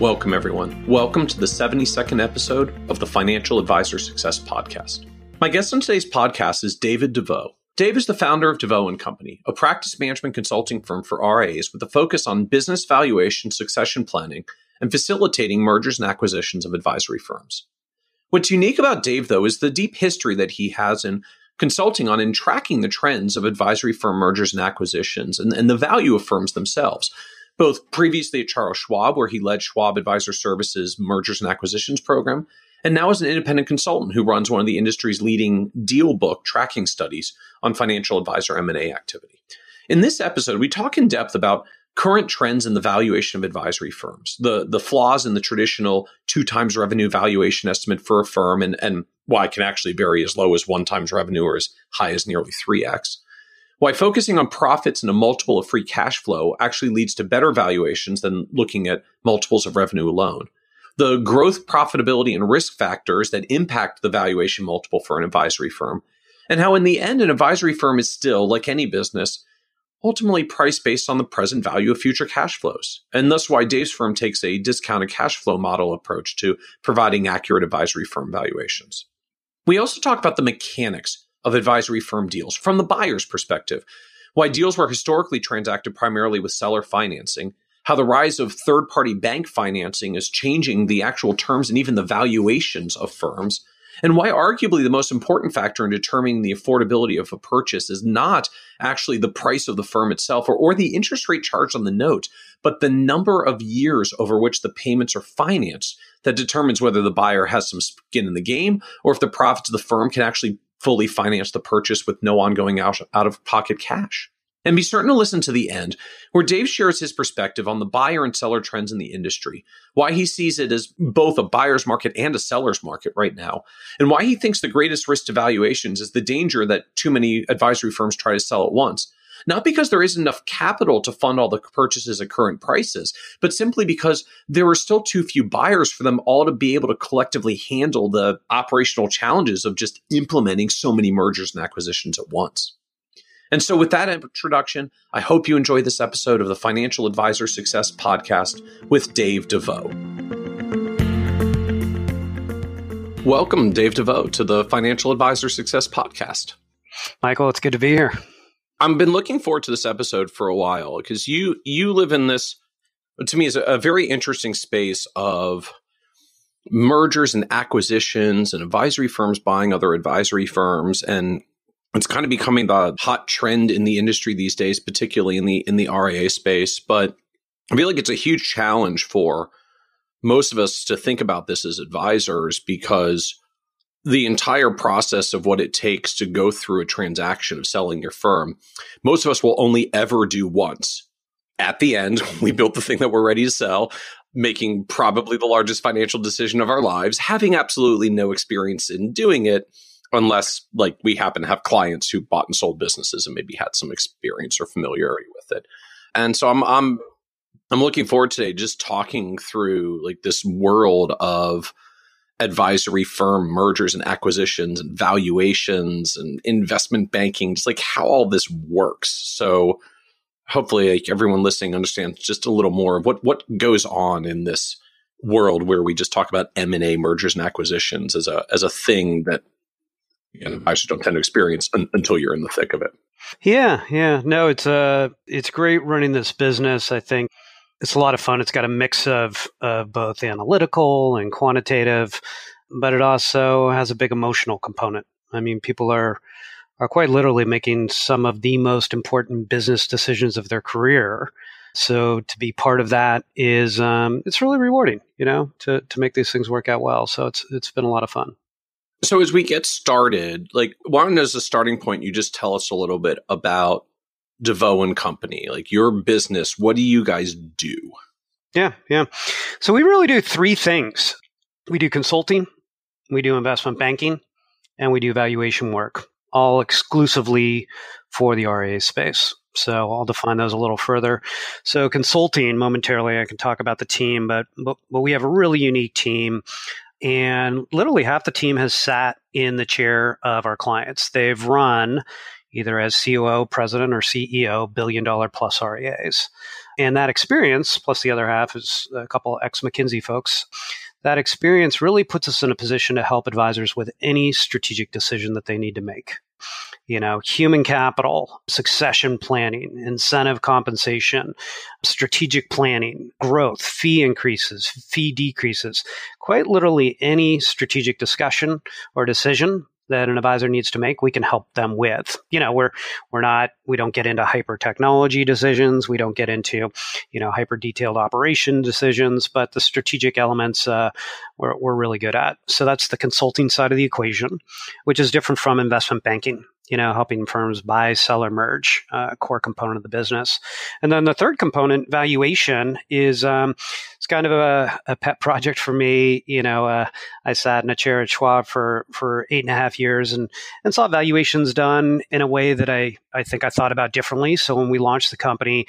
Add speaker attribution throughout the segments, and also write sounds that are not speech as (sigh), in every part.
Speaker 1: Welcome, everyone. Welcome to the 72nd episode of the Financial Advisor Success Podcast. My guest on today's podcast is David DeVoe. Dave is the founder of DeVoe and Company, a practice management consulting firm for RIAs with a focus on business valuation, succession planning, and facilitating mergers and acquisitions of advisory firms. What's unique about Dave, though, is the deep history that he has in consulting on and tracking the trends of advisory firm mergers and acquisitions and, and the value of firms themselves both previously at Charles Schwab, where he led Schwab Advisor Services mergers and acquisitions program, and now as an independent consultant who runs one of the industry's leading deal book tracking studies on financial advisor M&A activity. In this episode, we talk in depth about current trends in the valuation of advisory firms, the, the flaws in the traditional two times revenue valuation estimate for a firm, and, and why it can actually vary as low as one times revenue or as high as nearly 3x why focusing on profits and a multiple of free cash flow actually leads to better valuations than looking at multiples of revenue alone. The growth, profitability, and risk factors that impact the valuation multiple for an advisory firm, and how in the end, an advisory firm is still, like any business, ultimately priced based on the present value of future cash flows. And thus why Dave's firm takes a discounted cash flow model approach to providing accurate advisory firm valuations. We also talk about the mechanics of advisory firm deals from the buyer's perspective, why deals were historically transacted primarily with seller financing, how the rise of third party bank financing is changing the actual terms and even the valuations of firms, and why arguably the most important factor in determining the affordability of a purchase is not actually the price of the firm itself or, or the interest rate charged on the note, but the number of years over which the payments are financed that determines whether the buyer has some skin in the game or if the profits of the firm can actually fully finance the purchase with no ongoing out, out of pocket cash. And be certain to listen to the end, where Dave shares his perspective on the buyer and seller trends in the industry, why he sees it as both a buyer's market and a seller's market right now, and why he thinks the greatest risk to valuations is the danger that too many advisory firms try to sell at once, not because there isn't enough capital to fund all the purchases at current prices, but simply because there are still too few buyers for them all to be able to collectively handle the operational challenges of just implementing so many mergers and acquisitions at once. And so, with that introduction, I hope you enjoy this episode of the Financial Advisor Success Podcast with Dave DeVoe. Welcome, Dave DeVoe, to the Financial Advisor Success Podcast.
Speaker 2: Michael, it's good to be here.
Speaker 1: I've been looking forward to this episode for a while because you you live in this to me is a, a very interesting space of mergers and acquisitions and advisory firms buying other advisory firms and it's kind of becoming the hot trend in the industry these days particularly in the in the RIA space but I feel like it's a huge challenge for most of us to think about this as advisors because the entire process of what it takes to go through a transaction of selling your firm, most of us will only ever do once. At the end, (laughs) we built the thing that we're ready to sell, making probably the largest financial decision of our lives, having absolutely no experience in doing it, unless like we happen to have clients who bought and sold businesses and maybe had some experience or familiarity with it. And so I'm I'm I'm looking forward today just talking through like this world of advisory firm mergers and acquisitions and valuations and investment banking, just like how all this works. So hopefully like everyone listening understands just a little more of what what goes on in this world where we just talk about M&A mergers and acquisitions as a as a thing that you know, I just don't tend to experience un- until you're in the thick of it.
Speaker 2: Yeah, yeah. No, it's uh it's great running this business. I think it's a lot of fun. It's got a mix of, of both analytical and quantitative, but it also has a big emotional component. I mean, people are are quite literally making some of the most important business decisions of their career. So to be part of that is um, it's really rewarding, you know, to to make these things work out well. So it's it's been a lot of fun.
Speaker 1: So as we get started, like one as a starting point, you just tell us a little bit about DeVoe and Company, like your business, what do you guys do?
Speaker 2: Yeah, yeah. So we really do three things. We do consulting, we do investment banking, and we do valuation work, all exclusively for the RIA space. So I'll define those a little further. So consulting, momentarily, I can talk about the team, but, but, but we have a really unique team. And literally half the team has sat in the chair of our clients. They've run either as COO, president, or CEO, billion dollar plus RIAs. And that experience, plus the other half is a couple ex McKinsey folks, that experience really puts us in a position to help advisors with any strategic decision that they need to make you know, human capital, succession planning, incentive compensation, strategic planning, growth, fee increases, fee decreases, quite literally any strategic discussion or decision that an advisor needs to make, we can help them with. You know, we're we're not we don't get into hyper technology decisions, we don't get into you know hyper detailed operation decisions, but the strategic elements uh, we're we're really good at. So that's the consulting side of the equation, which is different from investment banking you know, helping firms buy, sell, or merge, uh, core component of the business. And then the third component, valuation, is um, kind of a, a, pet project for me. You know, uh, I sat in a chair at Schwab for for eight and a half years and and saw valuations done in a way that I I think I thought about differently. So when we launched the company,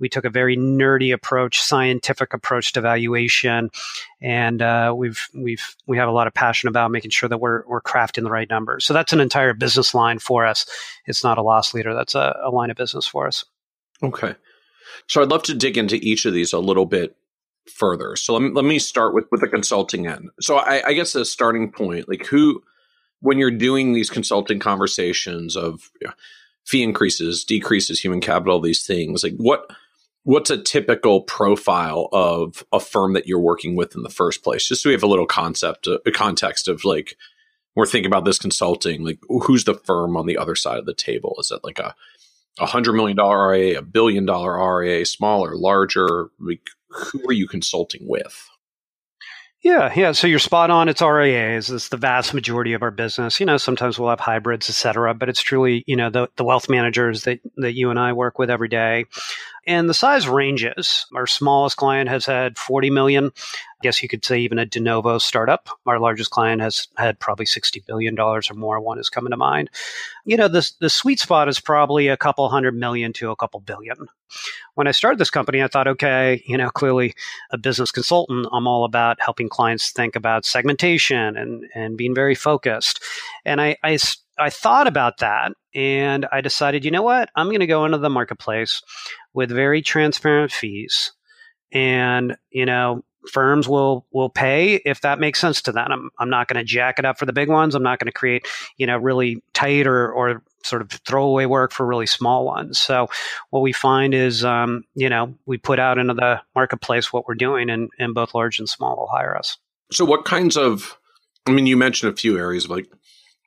Speaker 2: we took a very nerdy approach, scientific approach to valuation, and uh, we've we've we have a lot of passion about making sure that we're we're crafting the right numbers. So that's an entire business line for us. It's not a loss leader. That's a, a line of business for us.
Speaker 1: Okay, so I'd love to dig into each of these a little bit further. So let me let me start with with the consulting end. So I, I guess the starting point, like who, when you're doing these consulting conversations of you know, fee increases, decreases, human capital, these things, like what what's a typical profile of a firm that you're working with in the first place just so we have a little concept uh, a context of like we're thinking about this consulting like who's the firm on the other side of the table is it like a a hundred million dollar RIA, a billion dollar RIA, smaller, larger? Like, who are you consulting with?
Speaker 2: Yeah, yeah. So you're spot on. It's RIAs. It's the vast majority of our business. You know, sometimes we'll have hybrids, et cetera, but it's truly, you know, the, the wealth managers that, that you and I work with every day. And the size ranges. Our smallest client has had 40 million I guess you could say even a de novo startup. Our largest client has had probably $60 billion or more. One is coming to mind. You know, the, the sweet spot is probably a couple hundred million to a couple billion. When I started this company, I thought, okay, you know, clearly a business consultant, I'm all about helping clients think about segmentation and, and being very focused. And I, I, I thought about that and I decided, you know what? I'm going to go into the marketplace with very transparent fees and you know firms will will pay if that makes sense to them. I'm, I'm not going to jack it up for the big ones. I'm not going to create you know really tight or or sort of throwaway work for really small ones. So what we find is um, you know we put out into the marketplace what we're doing, and and both large and small will hire us.
Speaker 1: So what kinds of I mean, you mentioned a few areas like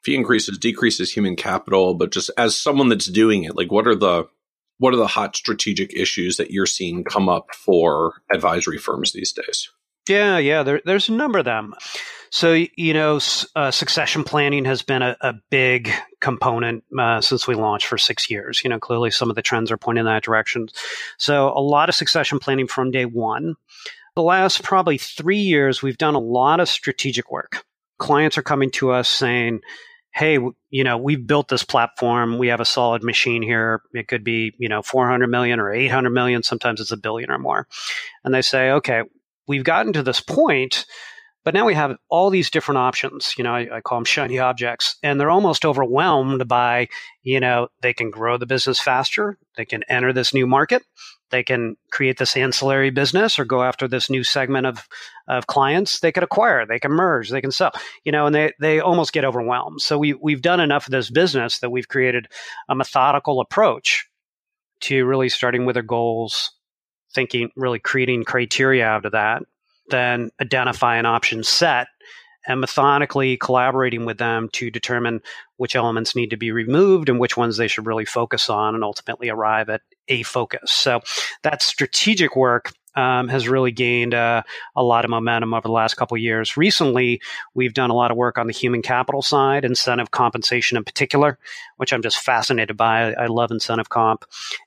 Speaker 1: fee increases, decreases human capital, but just as someone that's doing it, like what are the what are the hot strategic issues that you're seeing come up for advisory firms these days?
Speaker 2: Yeah, yeah, there, there's a number of them. So, you know, uh, succession planning has been a, a big component uh, since we launched for six years. You know, clearly some of the trends are pointing in that direction. So, a lot of succession planning from day one. The last probably three years, we've done a lot of strategic work. Clients are coming to us saying, hey, you know, we've built this platform. We have a solid machine here. It could be, you know, 400 million or 800 million. Sometimes it's a billion or more. And they say, okay, we've gotten to this point, but now we have all these different options. You know, I, I call them shiny objects, and they're almost overwhelmed by, you know, they can grow the business faster. They can enter this new market they can create this ancillary business or go after this new segment of, of clients they could acquire they can merge they can sell you know and they, they almost get overwhelmed. So we, we've done enough of this business that we've created a methodical approach to really starting with their goals thinking really creating criteria out of that then identify an option set and methodically collaborating with them to determine which elements need to be removed and which ones they should really focus on and ultimately arrive at a focus. So that strategic work um, has really gained uh, a lot of momentum over the last couple of years. Recently, we've done a lot of work on the human capital side, incentive compensation in particular, which I'm just fascinated by. I, I love incentive comp.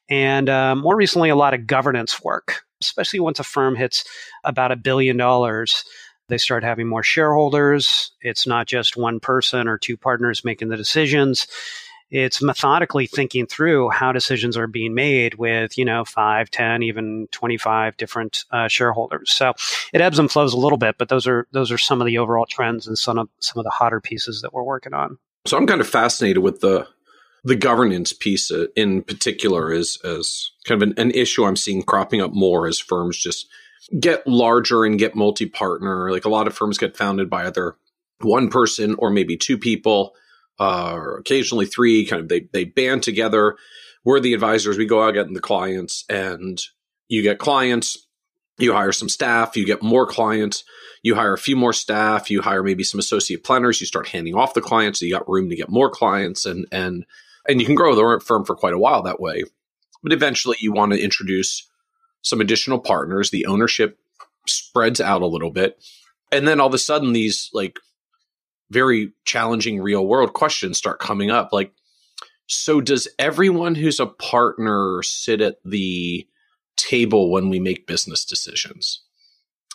Speaker 2: And uh, more recently, a lot of governance work, especially once a firm hits about a billion dollars They start having more shareholders. It's not just one person or two partners making the decisions. It's methodically thinking through how decisions are being made with, you know, five, ten, even 25 different uh, shareholders. So it ebbs and flows a little bit, but those are, those are some of the overall trends and some of, some of the hotter pieces that we're working on.
Speaker 1: So I'm kind of fascinated with the, the governance piece in particular is as kind of an, an issue I'm seeing cropping up more as firms just get larger and get multi-partner. Like a lot of firms get founded by either one person or maybe two people, uh, or occasionally three. Kind of they they band together. We're the advisors. We go out getting the clients, and you get clients. You hire some staff. You get more clients. You hire a few more staff. You hire maybe some associate planners. You start handing off the clients. So you got room to get more clients, and and and you can grow the firm for quite a while that way. But eventually, you want to introduce some additional partners. The ownership spreads out a little bit. And then all of a sudden, these like very challenging real world questions start coming up. Like, so does everyone who's a partner sit at the table when we make business decisions?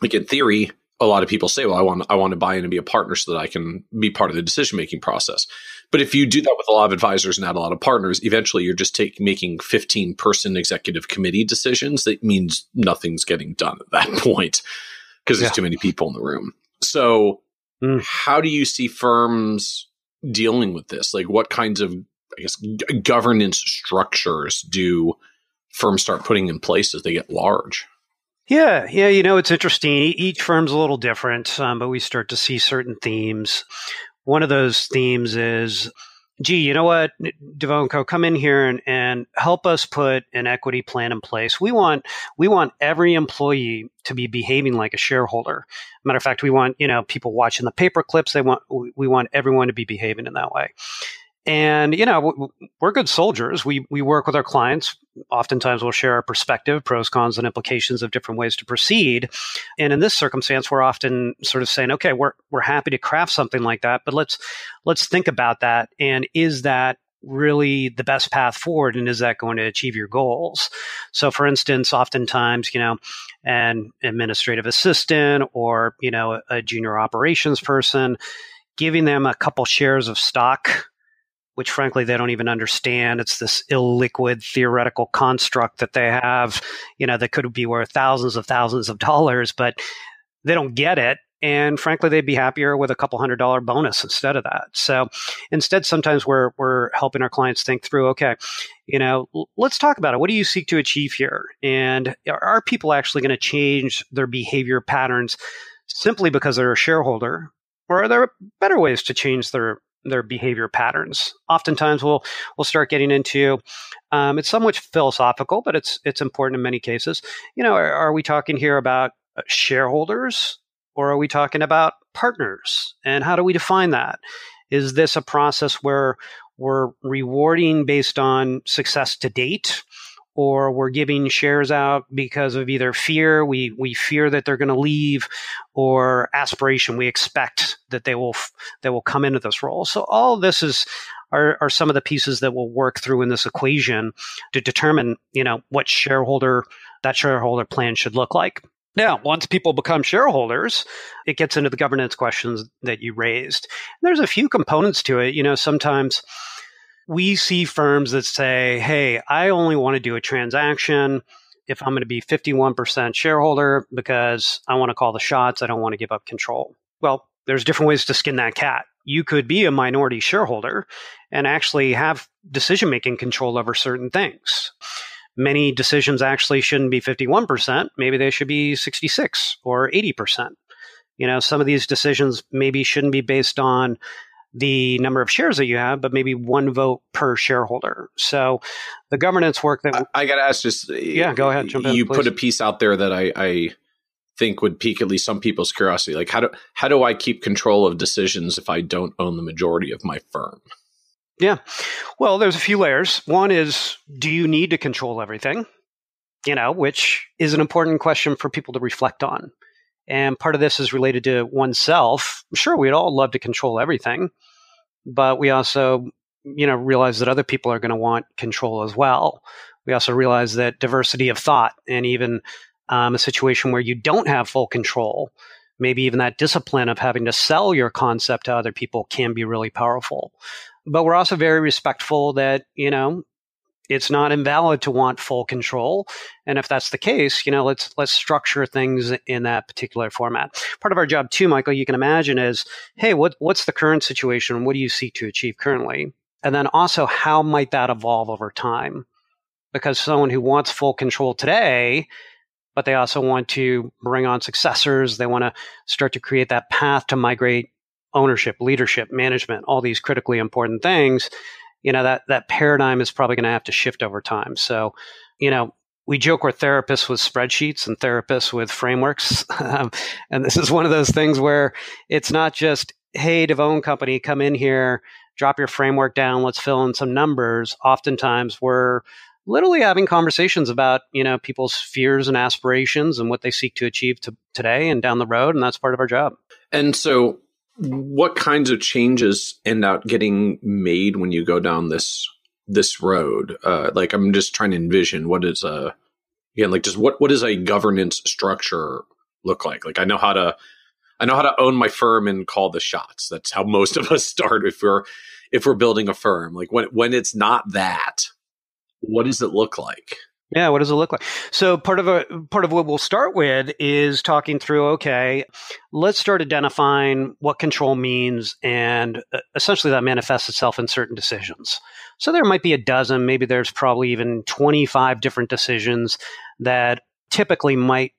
Speaker 1: Like, in theory, a lot of people say, well, I want, I want to buy in and be a partner so that I can be part of the decision making process. But if you do that with a lot of advisors and not a lot of partners, eventually you're just take, making 15 person executive committee decisions. That means nothing's getting done at that (laughs) point because there's yeah. too many people in the room. So, mm. how do you see firms dealing with this? Like, what kinds of, I guess, g- governance structures do firms start putting in place as they get large?
Speaker 2: Yeah, yeah, you know, it's interesting. Each firm's a little different, um, but we start to see certain themes. One of those themes is, gee, you know what, DeVoe and Co, come in here and, and help us put an equity plan in place. We want we want every employee to be behaving like a shareholder. Matter of fact, we want you know people watching the paper clips. They want we want everyone to be behaving in that way. And you know, we're good soldiers. We we work with our clients. Oftentimes, we'll share our perspective, pros, cons, and implications of different ways to proceed. And in this circumstance, we're often sort of saying, "Okay, we're we're happy to craft something like that, but let's let's think about that. And is that really the best path forward and is that going to achieve your goals so for instance oftentimes you know an administrative assistant or you know a junior operations person giving them a couple shares of stock which frankly they don't even understand. It's this illiquid theoretical construct that they have, you know, that could be worth thousands of thousands of dollars, but they don't get it. And frankly, they'd be happier with a couple hundred dollar bonus instead of that. So instead, sometimes we're, we're helping our clients think through, okay, you know, let's talk about it. What do you seek to achieve here? And are people actually going to change their behavior patterns simply because they're a shareholder? Or are there better ways to change their their behavior patterns. Oftentimes, we'll we'll start getting into um, it's somewhat philosophical, but it's it's important in many cases. You know, are, are we talking here about uh, shareholders or are we talking about partners? And how do we define that? Is this a process where we're rewarding based on success to date? Or we're giving shares out because of either fear, we, we fear that they're going to leave, or aspiration, we expect that they will they will come into this role. So all this is are, are some of the pieces that we'll work through in this equation to determine, you know, what shareholder that shareholder plan should look like. Now, once people become shareholders, it gets into the governance questions that you raised. There's a few components to it. You know, sometimes we see firms that say, hey, I only want to do a transaction if I'm going to be 51% shareholder because I want to call the shots. I don't want to give up control. Well, there's different ways to skin that cat. You could be a minority shareholder and actually have decision making control over certain things. Many decisions actually shouldn't be 51%. Maybe they should be 66 or 80%. You know, some of these decisions maybe shouldn't be based on the number of shares that you have, but maybe one vote per shareholder. So the governance work that
Speaker 1: I, I got to ask, just
Speaker 2: yeah, go ahead.
Speaker 1: Jump in, you please. put a piece out there that I, I think would pique at least some people's curiosity. Like how do how do I keep control of decisions if I don't own the majority of my firm?
Speaker 2: Yeah, well, there's a few layers. One is, do you need to control everything? You know, which is an important question for people to reflect on. And part of this is related to oneself. Sure, we'd all love to control everything, but we also, you know, realize that other people are going to want control as well. We also realize that diversity of thought and even um, a situation where you don't have full control maybe even that discipline of having to sell your concept to other people can be really powerful. But we're also very respectful that, you know, it's not invalid to want full control. And if that's the case, you know, let's let's structure things in that particular format. Part of our job too, Michael, you can imagine is, hey, what what's the current situation? What do you seek to achieve currently? And then also how might that evolve over time? Because someone who wants full control today, but they also want to bring on successors, they want to start to create that path to migrate ownership, leadership, management, all these critically important things you know that that paradigm is probably going to have to shift over time. So, you know, we joke we're therapists with spreadsheets and therapists with frameworks, um, (laughs) and this is one of those things where it's not just hey, DeVoe and Company, come in here, drop your framework down, let's fill in some numbers. Oftentimes, we're literally having conversations about you know people's fears and aspirations and what they seek to achieve to today and down the road, and that's part of our job.
Speaker 1: And so, what kinds of changes end up getting made when you go down this this road? Uh, like I'm just trying to envision what is a again like just what what does a governance structure look like? Like I know how to I know how to own my firm and call the shots. That's how most of us (laughs) start if we're if we're building a firm. Like when when it's not that, what does it look like?
Speaker 2: Yeah, what does it look like? So part of a part of what we'll start with is talking through. Okay, let's start identifying what control means, and uh, essentially that manifests itself in certain decisions. So there might be a dozen, maybe there's probably even twenty five different decisions that typically might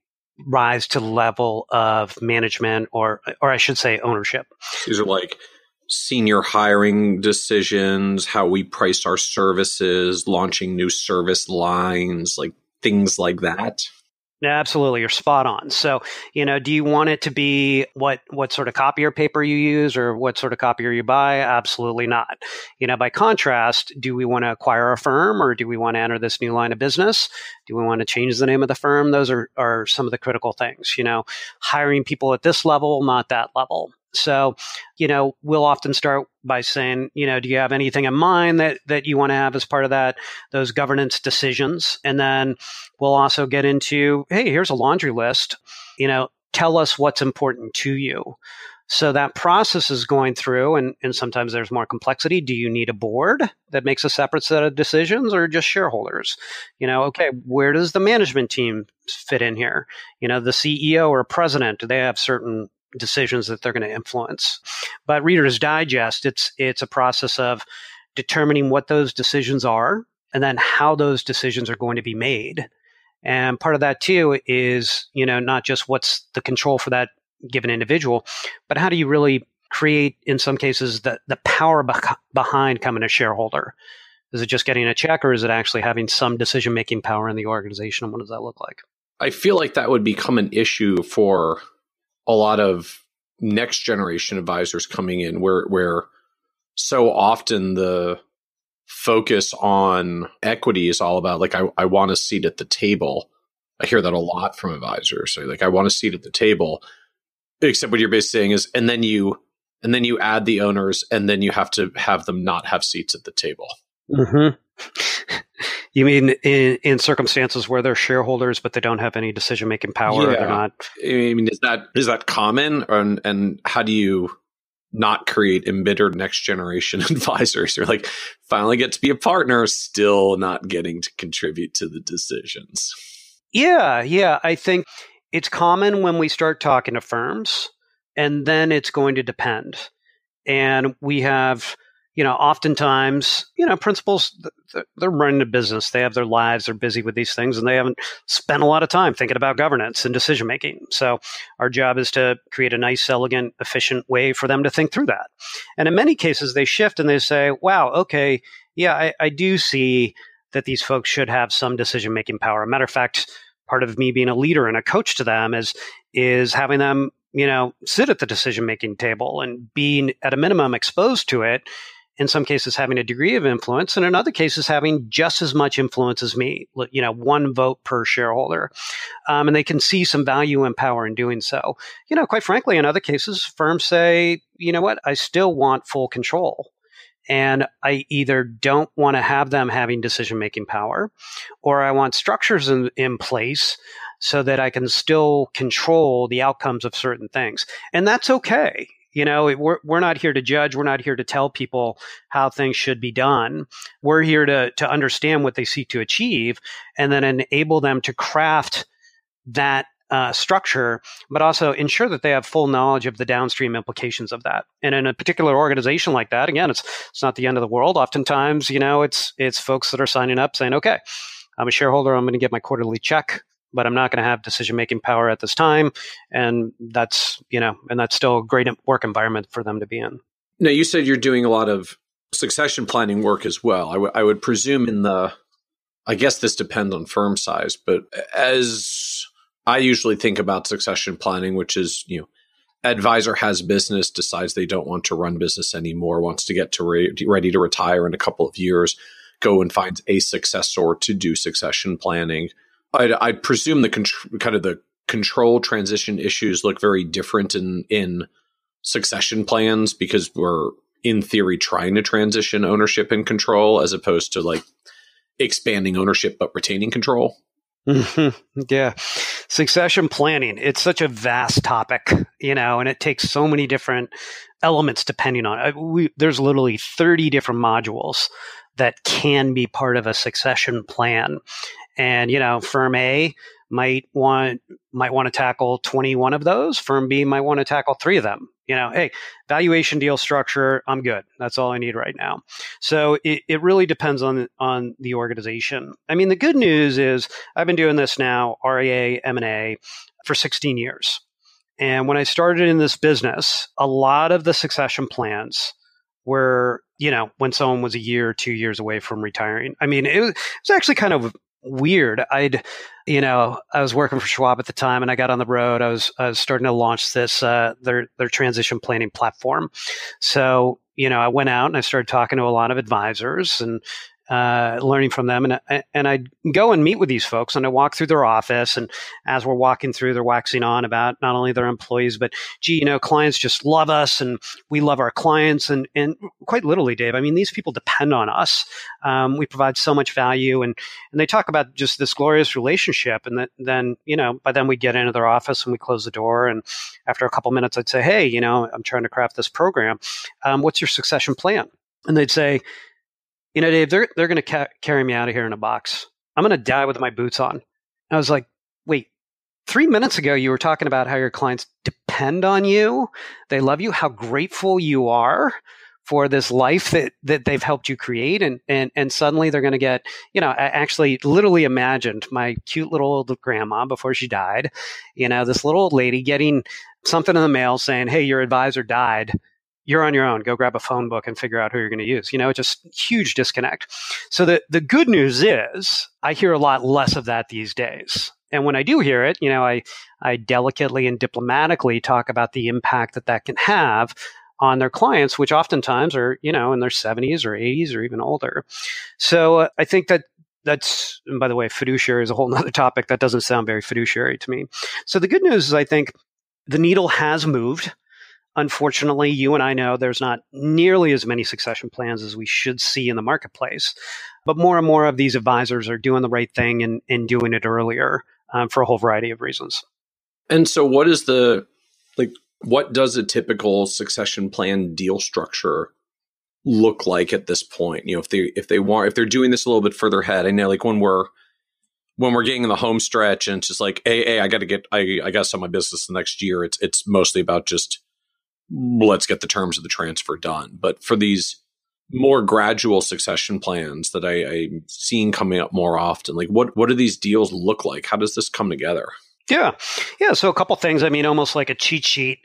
Speaker 2: rise to the level of management or or I should say ownership.
Speaker 1: These are like senior hiring decisions, how we price our services, launching new service lines, like things like that.
Speaker 2: Absolutely, you're spot on. So, you know, do you want it to be what what sort of copier paper you use or what sort of copier you buy? Absolutely not. You know, by contrast, do we want to acquire a firm or do we want to enter this new line of business? Do we want to change the name of the firm? Those are are some of the critical things. You know, hiring people at this level, not that level. So, you know, we'll often start by saying, you know, do you have anything in mind that that you want to have as part of that those governance decisions? And then we'll also get into, hey, here's a laundry list. You know, tell us what's important to you. So that process is going through, and, and sometimes there's more complexity. Do you need a board that makes a separate set of decisions or just shareholders? You know, okay, where does the management team fit in here? You know, the CEO or president, do they have certain decisions that they're going to influence. But Reader's Digest, it's it's a process of determining what those decisions are and then how those decisions are going to be made. And part of that too is, you know, not just what's the control for that given individual, but how do you really create, in some cases, the, the power beh- behind coming a shareholder? Is it just getting a check or is it actually having some decision making power in the organization? And what does that look like?
Speaker 1: I feel like that would become an issue for a lot of next generation advisors coming in where where so often the focus on equity is all about like I, I want a seat at the table. I hear that a lot from advisors. So like I want a seat at the table. Except what you're basically saying is and then you and then you add the owners and then you have to have them not have seats at the table.
Speaker 2: Mm-hmm. (laughs) You mean in, in circumstances where they're shareholders but they don't have any decision making power? Yeah. They're not.
Speaker 1: I mean, is that is that common? And and how do you not create embittered next generation (laughs) advisors who are like finally get to be a partner, still not getting to contribute to the decisions?
Speaker 2: Yeah, yeah. I think it's common when we start talking to firms, and then it's going to depend. And we have you know, oftentimes, you know, principals, they're running a business. They have their lives. They're busy with these things and they haven't spent a lot of time thinking about governance and decision making. So our job is to create a nice, elegant, efficient way for them to think through that. And in many cases, they shift and they say, wow, okay, yeah, I, I do see that these folks should have some decision making power. matter of fact, part of me being a leader and a coach to them is, is having them you know, sit at the decision making table and being at a minimum exposed to it in some cases having a degree of influence, and in other cases having just as much influence as me, you know, one vote per shareholder. Um, and they can see some value and power in doing so. You know, quite frankly, in other cases, firms say, you know what, I still want full control. And I either don't want to have them having decision making power, or I want structures in, in place so that I can still control the outcomes of certain things. And that's okay. You know, we're, we're not here to judge. We're not here to tell people how things should be done. We're here to, to understand what they seek to achieve and then enable them to craft that uh, structure, but also ensure that they have full knowledge of the downstream implications of that. And in a particular organization like that, again, it's it's not the end of the world. Oftentimes, you know, it's it's folks that are signing up saying, "Okay, I'm a shareholder. I'm going to get my quarterly check but I'm not going to have decision making power at this time. And that's, you know, and that's still a great work environment for them to be in.
Speaker 1: Now, you said you're doing a lot of succession planning work as well. I, w- I would presume in the, I guess this depends on firm size, but as I usually think about succession planning, which is, you know, advisor has business, decides they don't want to run business anymore, wants to get to re- ready to retire in a couple of years, go and find a successor to do succession planning I'd, i presume the con- kind of the control transition issues look very different in in succession plans because we're in theory trying to transition ownership and control as opposed to like expanding ownership but retaining control.
Speaker 2: Mm-hmm. Yeah. Succession planning, it's such a vast topic, you know, and it takes so many different elements depending on it. We, there's literally 30 different modules that can be part of a succession plan. And, you know, firm A might want might want to tackle 21 of those. Firm B might want to tackle three of them. You know, hey, valuation deal structure, I'm good. That's all I need right now. So it, it really depends on on the organization. I mean, the good news is I've been doing this now, RIA, M&A, for 16 years. And when I started in this business, a lot of the succession plans were, you know, when someone was a year or two years away from retiring. I mean, it was, it was actually kind of weird. I'd, you know, I was working for Schwab at the time, and I got on the road. I was, I was starting to launch this uh, their their transition planning platform. So, you know, I went out and I started talking to a lot of advisors and uh, learning from them. And, and I'd go and meet with these folks and I walk through their office. And as we're walking through, they're waxing on about not only their employees, but gee, you know, clients just love us and we love our clients. And, and quite literally, Dave, I mean, these people depend on us. Um, we provide so much value. And, and they talk about just this glorious relationship. And that, then, you know, by then we get into their office and we close the door. And after a couple minutes, I'd say, hey, you know, I'm trying to craft this program. Um, what's your succession plan? And they'd say, you know, Dave, they're they're going to ca- carry me out of here in a box. I'm going to die with my boots on. And I was like, wait, three minutes ago you were talking about how your clients depend on you, they love you, how grateful you are for this life that, that they've helped you create. And, and, and suddenly they're going to get you know i actually literally imagined my cute little old grandma before she died. You know this little old lady getting something in the mail saying hey your advisor died you're on your own. Go grab a phone book and figure out who you're going to use. You know, it's just huge disconnect. So the, the good news is I hear a lot less of that these days. And when I do hear it, you know, I, I delicately and diplomatically talk about the impact that that can have on their clients, which oftentimes are, you know, in their 70s or 80s or even older. So uh, I think that that's, and by the way, fiduciary is a whole other (laughs) topic that doesn't sound very fiduciary to me. So the good news is I think the needle has moved unfortunately, you and I know there's not nearly as many succession plans as we should see in the marketplace. But more and more of these advisors are doing the right thing and, and doing it earlier um, for a whole variety of reasons.
Speaker 1: And so, what is the like? What does a typical succession plan deal structure look like at this point? You know, if they if they want if they're doing this a little bit further ahead, I know like when we're when we're getting in the home stretch and it's just like, hey, hey I got to get I I got to sell my business the next year. It's it's mostly about just let's get the terms of the transfer done. But for these more gradual succession plans that I, I'm seeing coming up more often, like what what do these deals look like? How does this come together?
Speaker 2: Yeah, yeah. So a couple things. I mean, almost like a cheat sheet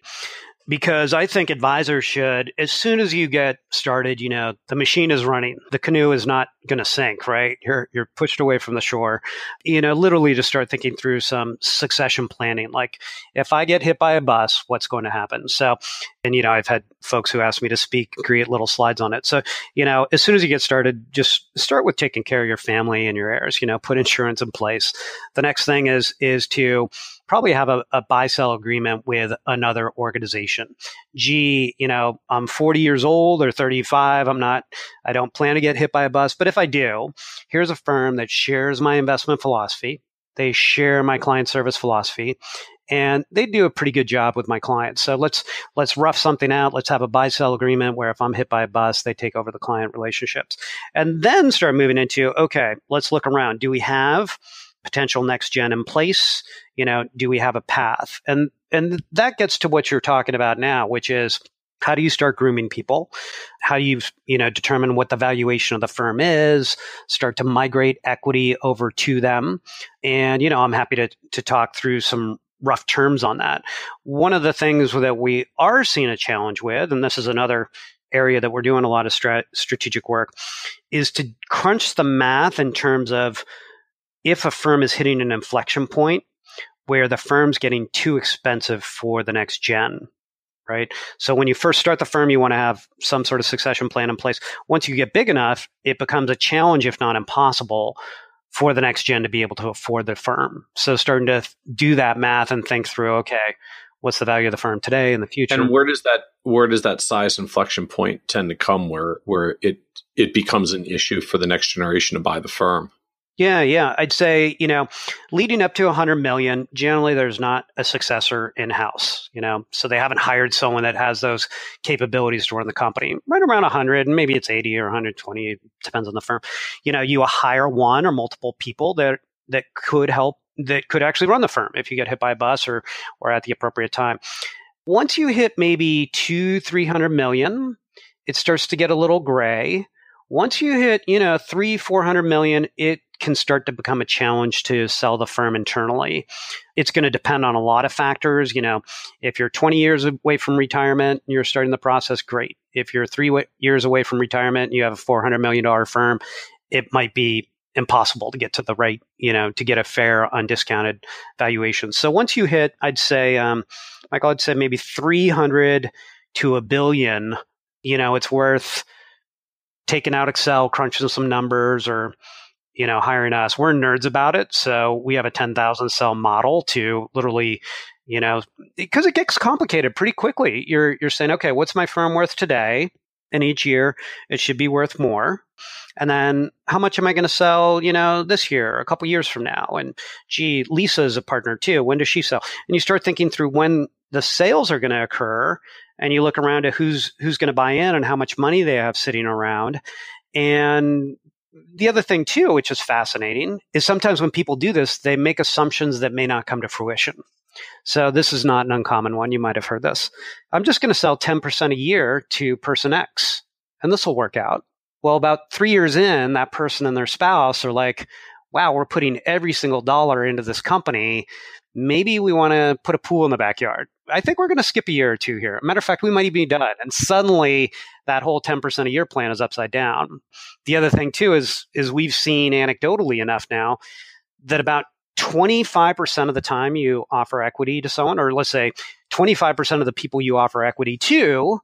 Speaker 2: because I think advisors should, as soon as you get started, you know, the machine is running. The canoe is not going to sink, right? You're, you're pushed away from the shore. You know, literally to start thinking through some succession planning. Like, if I get hit by a bus, what's going to happen? So, and, you know, I've had folks who ask me to speak, create little slides on it. So, you know, as soon as you get started, just start with taking care of your family and your heirs, you know, put insurance in place. The next thing is, is to, probably have a, a buy sell agreement with another organization. Gee, you know, I'm 40 years old or 35. I'm not, I don't plan to get hit by a bus. But if I do, here's a firm that shares my investment philosophy. They share my client service philosophy and they do a pretty good job with my clients. So let's let's rough something out. Let's have a buy sell agreement where if I'm hit by a bus, they take over the client relationships, and then start moving into okay, let's look around. Do we have potential next gen in place? You know, do we have a path? And and that gets to what you're talking about now, which is how do you start grooming people how do you you know determine what the valuation of the firm is start to migrate equity over to them and you know i'm happy to to talk through some rough terms on that. One of the things that we are seeing a challenge with, and this is another area that we're doing a lot of strat- strategic work, is to crunch the math in terms of if a firm is hitting an inflection point where the firm's getting too expensive for the next gen. Right. So when you first start the firm, you want to have some sort of succession plan in place. Once you get big enough, it becomes a challenge, if not impossible, for the next gen to be able to afford the firm. So starting to do that math and think through, okay, what's the value of the firm today in the future?
Speaker 1: And where does that where does that size inflection point tend to come where where it it becomes an issue for the next generation to buy the firm?
Speaker 2: Yeah, yeah. I'd say, you know, leading up to 100 million, generally there's not a successor in house, you know, so they haven't hired someone that has those capabilities to run the company. Right around 100, and maybe it's 80 or 120, depends on the firm. You know, you hire one or multiple people that that could help that could actually run the firm if you get hit by a bus or or at the appropriate time. Once you hit maybe 2 300 million, it starts to get a little gray. Once you hit, you know, 3 400 million, it can start to become a challenge to sell the firm internally. It's going to depend on a lot of factors. You know, if you're 20 years away from retirement you're starting the process, great. If you're three years away from retirement and you have a $400 million firm, it might be impossible to get to the right, you know, to get a fair, undiscounted valuation. So once you hit, I'd say, um, Michael, I'd say maybe 300 to a billion, you know, it's worth taking out Excel, crunching some numbers or you know, hiring us. We're nerds about it. So we have a 10,000 cell model to literally, you know, because it gets complicated pretty quickly. You're, you're saying, okay, what's my firm worth today? And each year it should be worth more. And then how much am I going to sell, you know, this year, a couple years from now? And gee, Lisa is a partner too. When does she sell? And you start thinking through when the sales are going to occur and you look around at who's who's going to buy in and how much money they have sitting around and the other thing too, which is fascinating, is sometimes when people do this, they make assumptions that may not come to fruition. So this is not an uncommon one. You might have heard this. I'm just going to sell 10% a year to person X, and this will work out. Well, about three years in, that person and their spouse are like, wow, we're putting every single dollar into this company. Maybe we want to put a pool in the backyard. I think we're going to skip a year or two here. Matter of fact, we might even be done. And suddenly that whole 10% a year plan is upside down. The other thing too is, is we've seen anecdotally enough now that about 25% of the time you offer equity to someone, or let's say 25% of the people you offer equity to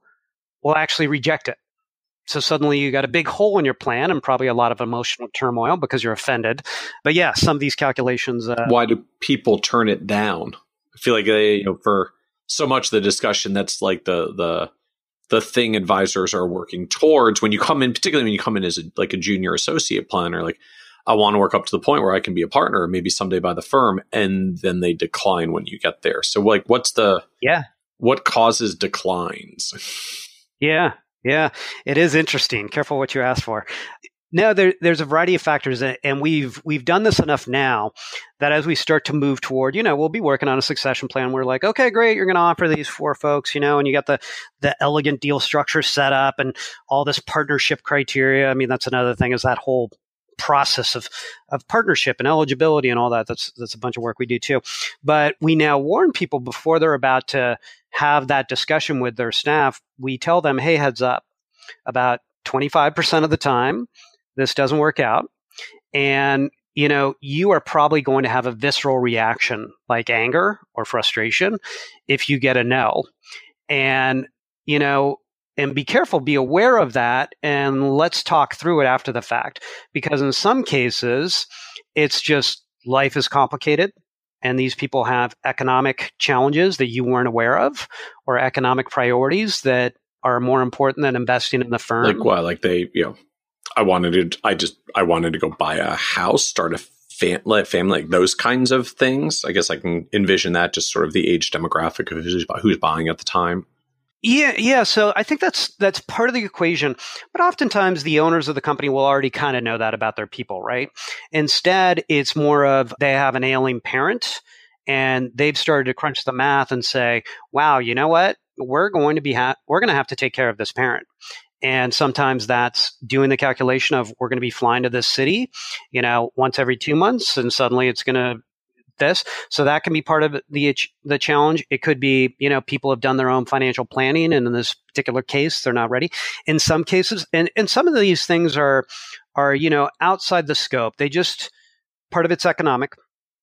Speaker 2: will actually reject it. So suddenly you got a big hole in your plan and probably a lot of emotional turmoil because you're offended. But yeah, some of these calculations. Uh,
Speaker 1: Why do people turn it down? I feel like they, you know, for so much of the discussion, that's like the the the thing advisors are working towards when you come in, particularly when you come in as a, like a junior associate planner, like I want to work up to the point where I can be a partner, maybe someday buy the firm, and then they decline when you get there. So, like, what's the
Speaker 2: yeah?
Speaker 1: What causes declines? (laughs)
Speaker 2: Yeah, yeah, it is interesting. Careful what you ask for. No, there, there's a variety of factors, and we've we've done this enough now that as we start to move toward, you know, we'll be working on a succession plan. We're like, okay, great, you're going to offer these four folks, you know, and you got the the elegant deal structure set up and all this partnership criteria. I mean, that's another thing is that whole process of of partnership and eligibility and all that. That's that's a bunch of work we do too. But we now warn people before they're about to have that discussion with their staff. We tell them, hey, heads up, about 25% of the time this doesn't work out. And, you know, you are probably going to have a visceral reaction like anger or frustration if you get a no. And, you know, and be careful, be aware of that, and let's talk through it after the fact. Because in some cases, it's just life is complicated and these people have economic challenges that you weren't aware of or economic priorities that are more important than investing in the firm.
Speaker 1: Like what? Like they, you know, I wanted to, I just, I wanted to go buy a house, start a fam- family, like those kinds of things. I guess I can envision that just sort of the age demographic of who's, who's buying at the time.
Speaker 2: Yeah, yeah. So I think that's that's part of the equation. But oftentimes the owners of the company will already kind of know that about their people, right? Instead, it's more of they have an ailing parent and they've started to crunch the math and say, "Wow, you know what? We're going to be ha- we're going to have to take care of this parent." And sometimes that's doing the calculation of we're going to be flying to this city, you know, once every two months, and suddenly it's going to this. So that can be part of the the challenge. It could be, you know, people have done their own financial planning, and in this particular case, they're not ready. In some cases, and and some of these things are are you know outside the scope. They just part of it's economic,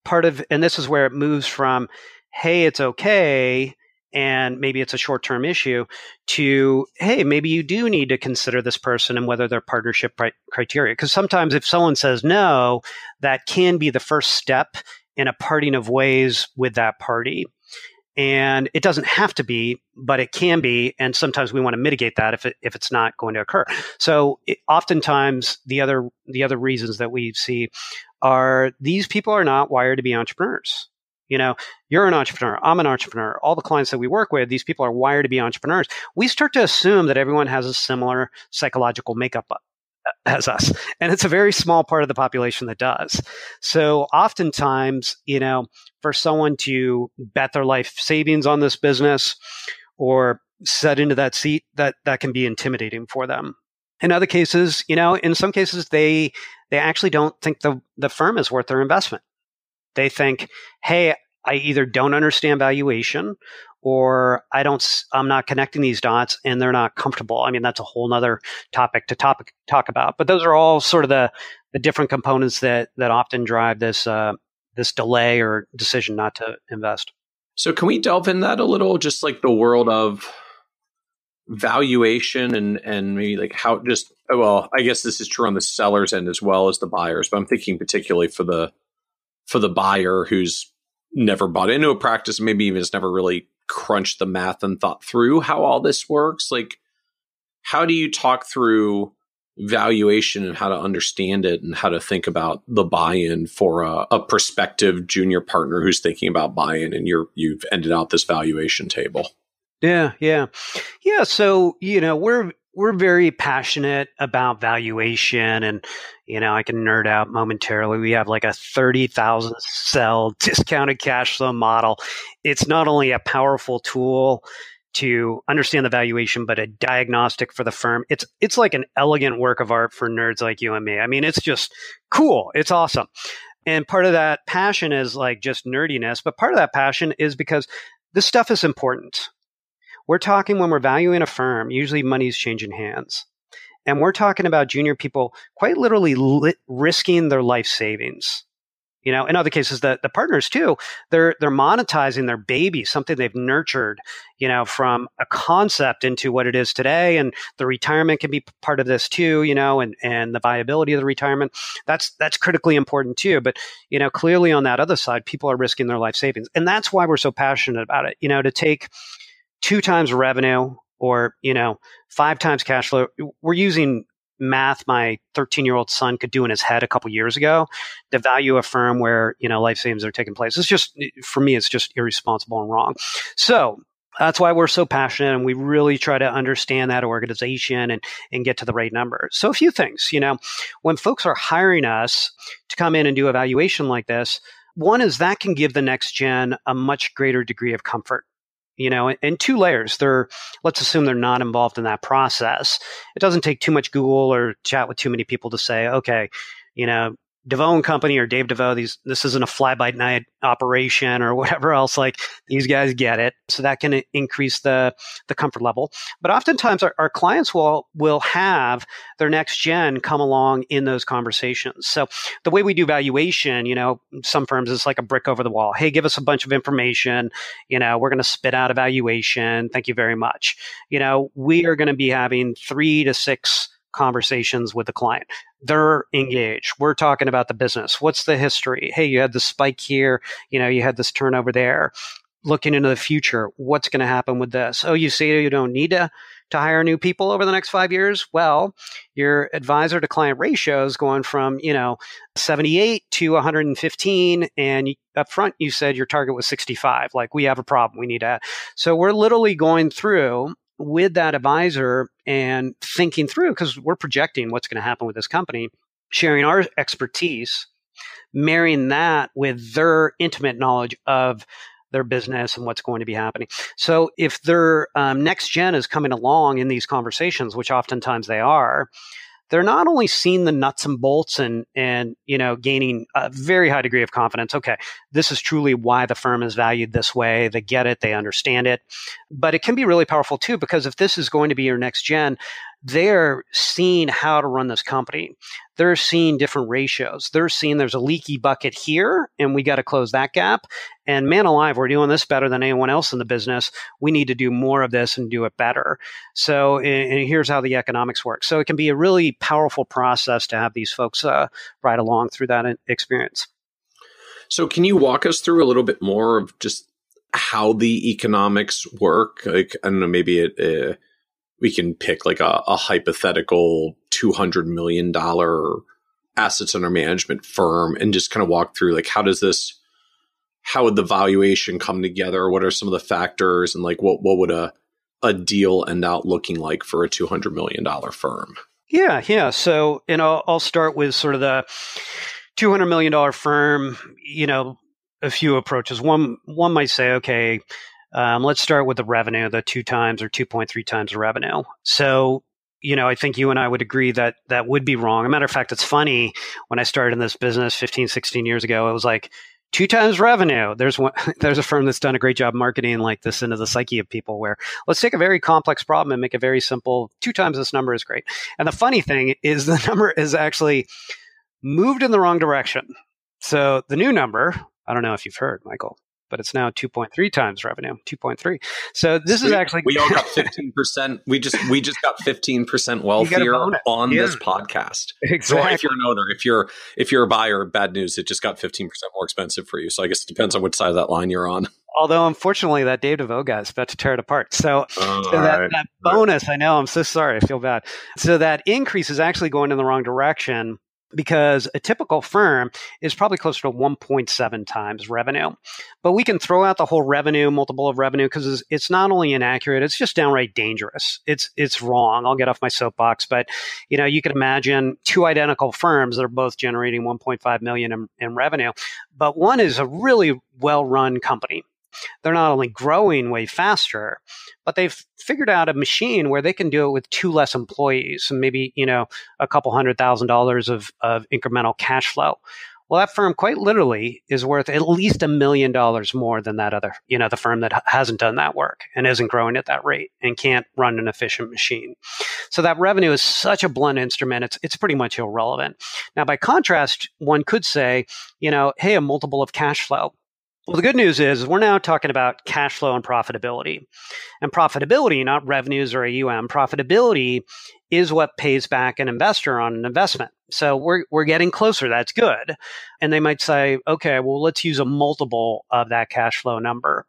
Speaker 2: part of, and this is where it moves from, hey, it's okay. And maybe it's a short term issue to, hey, maybe you do need to consider this person and whether their partnership criteria. Because sometimes if someone says no, that can be the first step in a parting of ways with that party. And it doesn't have to be, but it can be. And sometimes we want to mitigate that if, it, if it's not going to occur. So it, oftentimes the other, the other reasons that we see are these people are not wired to be entrepreneurs. You know, you're an entrepreneur. I'm an entrepreneur. All the clients that we work with, these people are wired to be entrepreneurs. We start to assume that everyone has a similar psychological makeup as us. And it's a very small part of the population that does. So oftentimes, you know, for someone to bet their life savings on this business or set into that seat, that, that can be intimidating for them. In other cases, you know, in some cases, they, they actually don't think the, the firm is worth their investment. They think, hey, I either don't understand valuation or I don't, I'm not connecting these dots and they're not comfortable. I mean, that's a whole nother topic to topic, talk about, but those are all sort of the, the different components that, that often drive this, uh, this delay or decision not to invest.
Speaker 1: So can we delve in that a little? Just like the world of valuation and, and maybe like how just, well, I guess this is true on the seller's end as well as the buyers, but I'm thinking particularly for the, for the buyer who's never bought into a practice, maybe even has never really crunched the math and thought through how all this works? Like, how do you talk through valuation and how to understand it and how to think about the buy-in for a, a prospective junior partner who's thinking about buy-in and you're you've ended out this valuation table?
Speaker 2: Yeah, yeah. Yeah, so, you know, we're we're very passionate about valuation and you know i can nerd out momentarily. We have like a 30,000 cell (laughs) discounted cash flow model. It's not only a powerful tool to understand the valuation but a diagnostic for the firm. It's it's like an elegant work of art for nerds like you and me. I mean it's just cool. It's awesome. And part of that passion is like just nerdiness but part of that passion is because this stuff is important we're talking when we're valuing a firm, usually money's changing hands. And we're talking about junior people quite literally li- risking their life savings. You know, in other cases, the, the partners too, they're they're monetizing their baby, something they've nurtured, you know, from a concept into what it is today. And the retirement can be part of this too, you know, and, and the viability of the retirement. That's that's critically important too. But, you know, clearly on that other side, people are risking their life savings. And that's why we're so passionate about it. You know, to take two times revenue or, you know, five times cash flow. We're using math my 13 year old son could do in his head a couple years ago to value a firm where, you know, life savings are taking place. It's just, for me, it's just irresponsible and wrong. So that's why we're so passionate and we really try to understand that organization and, and get to the right number. So a few things, you know, when folks are hiring us to come in and do evaluation like this, one is that can give the next gen a much greater degree of comfort you know, in two layers. They're let's assume they're not involved in that process. It doesn't take too much Google or chat with too many people to say, okay, you know, DeVoe and Company or Dave DeVoe, these this isn't a fly by night operation or (laughs) whatever else. Like these guys get it, so that can increase the the comfort level. But oftentimes, our, our clients will will have their next gen come along in those conversations. So the way we do valuation, you know, some firms is like a brick over the wall. Hey, give us a bunch of information. You know, we're going to spit out a valuation. Thank you very much. You know, we are going to be having three to six conversations with the client. They're engaged. We're talking about the business. What's the history? Hey, you had the spike here. You know, you had this turnover there. Looking into the future, what's going to happen with this? Oh, you say you don't need to to hire new people over the next five years? Well, your advisor to client ratio is going from, you know, 78 to 115. And up front, you said your target was 65. Like, we have a problem. We need to. So we're literally going through with that advisor and thinking through because we're projecting what's going to happen with this company, sharing our expertise, marrying that with their intimate knowledge of their business and what's going to be happening. So if their um, next gen is coming along in these conversations, which oftentimes they are, they're not only seeing the nuts and bolts and and you know gaining a very high degree of confidence okay this is truly why the firm is valued this way they get it they understand it. But it can be really powerful too because if this is going to be your next gen they're seeing how to run this company. They're seeing different ratios. They're seeing there's a leaky bucket here and we got to close that gap. And man alive, we're doing this better than anyone else in the business. We need to do more of this and do it better. So, and here's how the economics work. So it can be a really powerful process to have these folks uh, ride along through that experience.
Speaker 1: So, can you walk us through a little bit more of just how the economics work? Like, I don't know, maybe it, uh, we can pick like a, a hypothetical $200 million assets under management firm and just kind of walk through like how does this how would the valuation come together? What are some of the factors and like what what would a a deal end out looking like for a 200 million dollar firm?
Speaker 2: Yeah yeah. So and I'll, I'll start with sort of the 200 million dollar firm. You know a few approaches. One one might say okay um, let's start with the revenue, the two times or 2.3 times revenue. So, you know, I think you and I would agree that that would be wrong. A matter of fact, it's funny when I started in this business 15, 16 years ago, it was like two times revenue. There's one, (laughs) there's a firm that's done a great job marketing like this into the psyche of people where let's take a very complex problem and make it very simple. Two times this number is great. And the funny thing is (laughs) the number is actually moved in the wrong direction. So the new number, I don't know if you've heard, Michael, but it's now 2.3 times revenue, 2.3 So this is actually
Speaker 1: we all got (laughs) 15%. we just we just got 15% wealthier on yeah. this podcast.
Speaker 2: Exactly.
Speaker 1: So if you're an owner, if you're if you're a buyer, bad news, it just got 15% more expensive for you. So I guess it depends on which side of that line you're on.
Speaker 2: Although unfortunately that Dave DeVoe guy is about to tear it apart. So, so that, right. that bonus, I know, I'm so sorry, I feel bad. So that increase is actually going in the wrong direction because a typical firm is probably closer to 1.7 times revenue. But we can throw out the whole revenue multiple of revenue because it's not only inaccurate, it's just downright dangerous. It's it's wrong. I'll get off my soapbox, but you know, you can imagine two identical firms that are both generating 1.5 million in, in revenue, but one is a really well-run company they're not only growing way faster, but they've figured out a machine where they can do it with two less employees and maybe, you know, a couple hundred thousand dollars of, of incremental cash flow. Well, that firm quite literally is worth at least a million dollars more than that other, you know, the firm that hasn't done that work and isn't growing at that rate and can't run an efficient machine. So that revenue is such a blunt instrument. It's, it's pretty much irrelevant. Now, by contrast, one could say, you know, hey, a multiple of cash flow well, the good news is we're now talking about cash flow and profitability. And profitability, not revenues or AUM, profitability is what pays back an investor on an investment. So we're, we're getting closer. That's good. And they might say, okay, well, let's use a multiple of that cash flow number.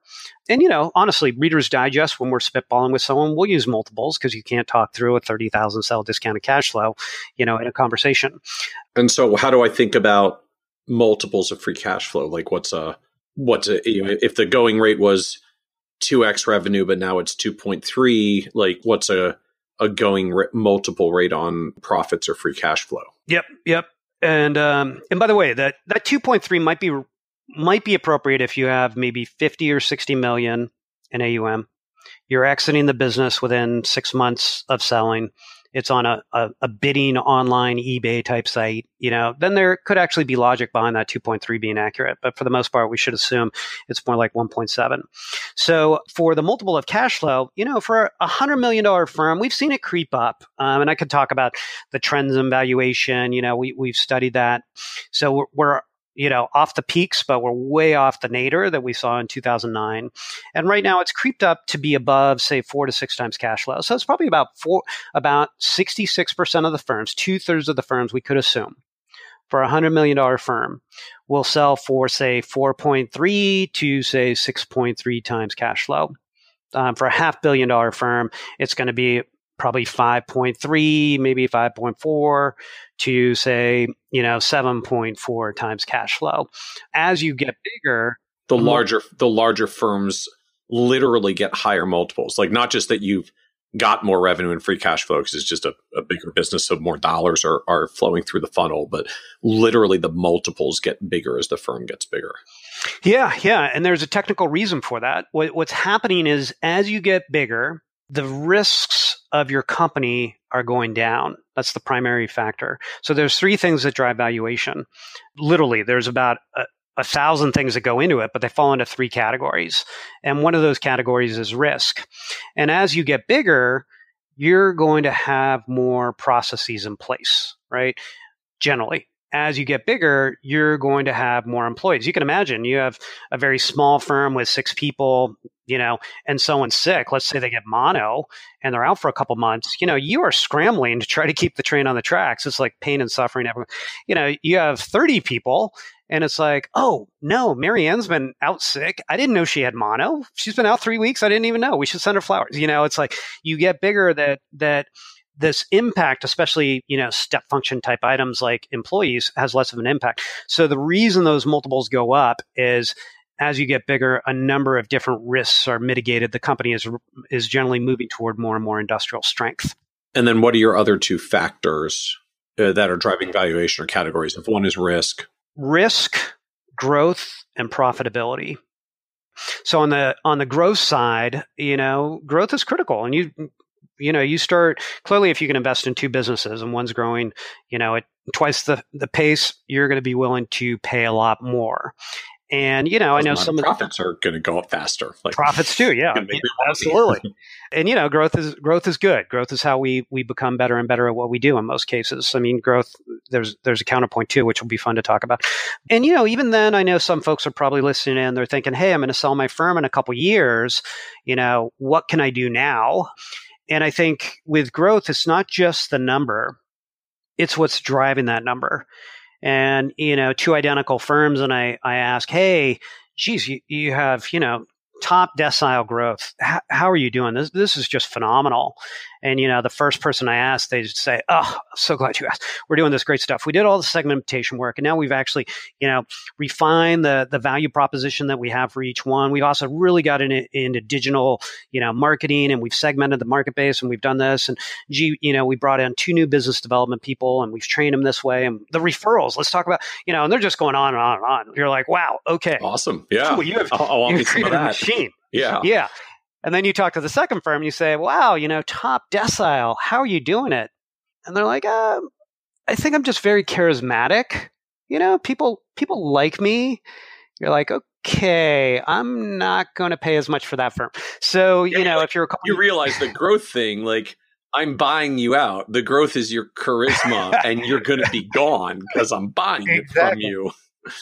Speaker 2: And, you know, honestly, Reader's Digest, when we're spitballing with someone, we'll use multiples because you can't talk through a 30,000 cell discounted cash flow, you know, in a conversation.
Speaker 1: And so how do I think about multiples of free cash flow? Like what's a, what you know, if the going rate was 2x revenue but now it's 2.3 like what's a a going multiple rate on profits or free cash flow?
Speaker 2: Yep yep. And um and by the way that that 2.3 might be might be appropriate if you have maybe 50 or 60 million in AUM you're exiting the business within 6 months of selling it's on a, a, a, bidding online eBay type site, you know, then there could actually be logic behind that 2.3 being accurate. But for the most part, we should assume it's more like 1.7. So for the multiple of cash flow, you know, for a $100 million firm, we've seen it creep up. Um, and I could talk about the trends in valuation. You know, we, we've studied that. So we're, we're you know, off the peaks, but we're way off the nadir that we saw in 2009. And right now it's creeped up to be above, say, four to six times cash flow. So it's probably about four, about 66% of the firms, two thirds of the firms we could assume for a $100 million firm will sell for, say, 4.3 to, say, 6.3 times cash flow. Um, for a half billion dollar firm, it's going to be probably 5.3, maybe 5.4 to say, you know, 7.4 times cash flow. As you get bigger,
Speaker 1: the larger the larger firms literally get higher multiples. Like not just that you've got more revenue and free cash flow because it's just a, a, bigger business, so more dollars are, are flowing through the funnel, but literally the multiples get bigger as the firm gets bigger.
Speaker 2: Yeah, yeah. And there's a technical reason for that. What, what's happening is as you get bigger, the risks of your company are going down. That's the primary factor. So there's three things that drive valuation. Literally, there's about a, a thousand things that go into it, but they fall into three categories. And one of those categories is risk. And as you get bigger, you're going to have more processes in place, right? Generally. As you get bigger, you're going to have more employees. You can imagine you have a very small firm with six people, you know, and someone's sick. Let's say they get mono and they're out for a couple months. You know, you are scrambling to try to keep the train on the tracks. It's like pain and suffering. You know, you have 30 people and it's like, oh no, Marianne's been out sick. I didn't know she had mono. She's been out three weeks. I didn't even know. We should send her flowers. You know, it's like you get bigger that that this impact, especially you know step function type items like employees, has less of an impact. So the reason those multiples go up is as you get bigger, a number of different risks are mitigated. The company is is generally moving toward more and more industrial strength.
Speaker 1: And then, what are your other two factors uh, that are driving valuation or categories? If one is risk,
Speaker 2: risk, growth, and profitability. So on the on the growth side, you know, growth is critical, and you you know you start clearly if you can invest in two businesses and one's growing you know at twice the the pace you're going to be willing to pay a lot more and you know, I know some
Speaker 1: profits the, are going to go up faster.
Speaker 2: Like profits too, yeah, (laughs) absolutely. (laughs) and you know, growth is growth is good. Growth is how we we become better and better at what we do in most cases. I mean, growth there's there's a counterpoint too, which will be fun to talk about. And you know, even then, I know some folks are probably listening in. They're thinking, "Hey, I'm going to sell my firm in a couple years. You know, what can I do now?" And I think with growth, it's not just the number; it's what's driving that number and you know two identical firms and i i ask hey geez you, you have you know top decile growth. How, how, are you doing? This this is just phenomenal. And you know, the first person I asked, they just say, "Oh, so glad you asked. We're doing this great stuff. We did all the segmentation work, and now we've actually, you know, refined the the value proposition that we have for each one. We've also really got in, into digital, you know, marketing, and we've segmented the market base, and we've done this. And gee, you know, we brought in two new business development people, and we've trained them this way. And the referrals. Let's talk about, you know, and they're just going on and on and on. You're like, wow, okay,
Speaker 1: awesome, yeah. Cool. You have, you some of that.
Speaker 2: machine.
Speaker 1: Yeah.
Speaker 2: Yeah. And then you talk to the second firm and you say, wow, you know, top decile, how are you doing it? And they're like, uh, I think I'm just very charismatic. You know, people people like me. You're like, okay, I'm not going to pay as much for that firm. So, yeah, you know, like, if you're a-
Speaker 1: you realize the growth thing, like I'm buying you out. The growth is your charisma, and you're going to be gone because I'm buying exactly. it from you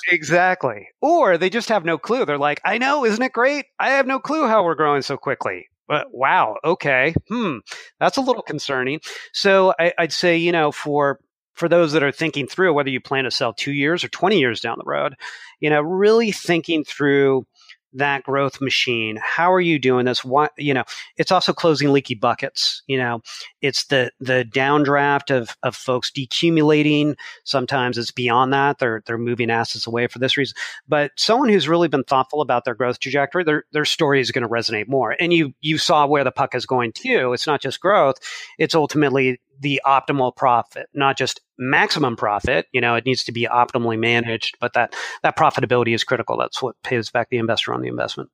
Speaker 2: exactly. Or they just have no clue. They're like, I know, isn't it great? I have no clue how we're growing so quickly. But wow, okay, hmm, that's a little concerning. So I, I'd say, you know, for for those that are thinking through whether you plan to sell two years or 20 years down the road, you know, really thinking through that growth machine? How are you doing this? Why you know it's also closing leaky buckets you know? It's the the downdraft of of folks decumulating. Sometimes it's beyond that. They're they're moving assets away for this reason. But someone who's really been thoughtful about their growth trajectory their their story is going to resonate more. And you you saw where the puck is going to it's not just growth. It's ultimately the optimal profit, not just maximum profit. You know, it needs to be optimally managed, but that that profitability is critical. That's what pays back the investor on the investment.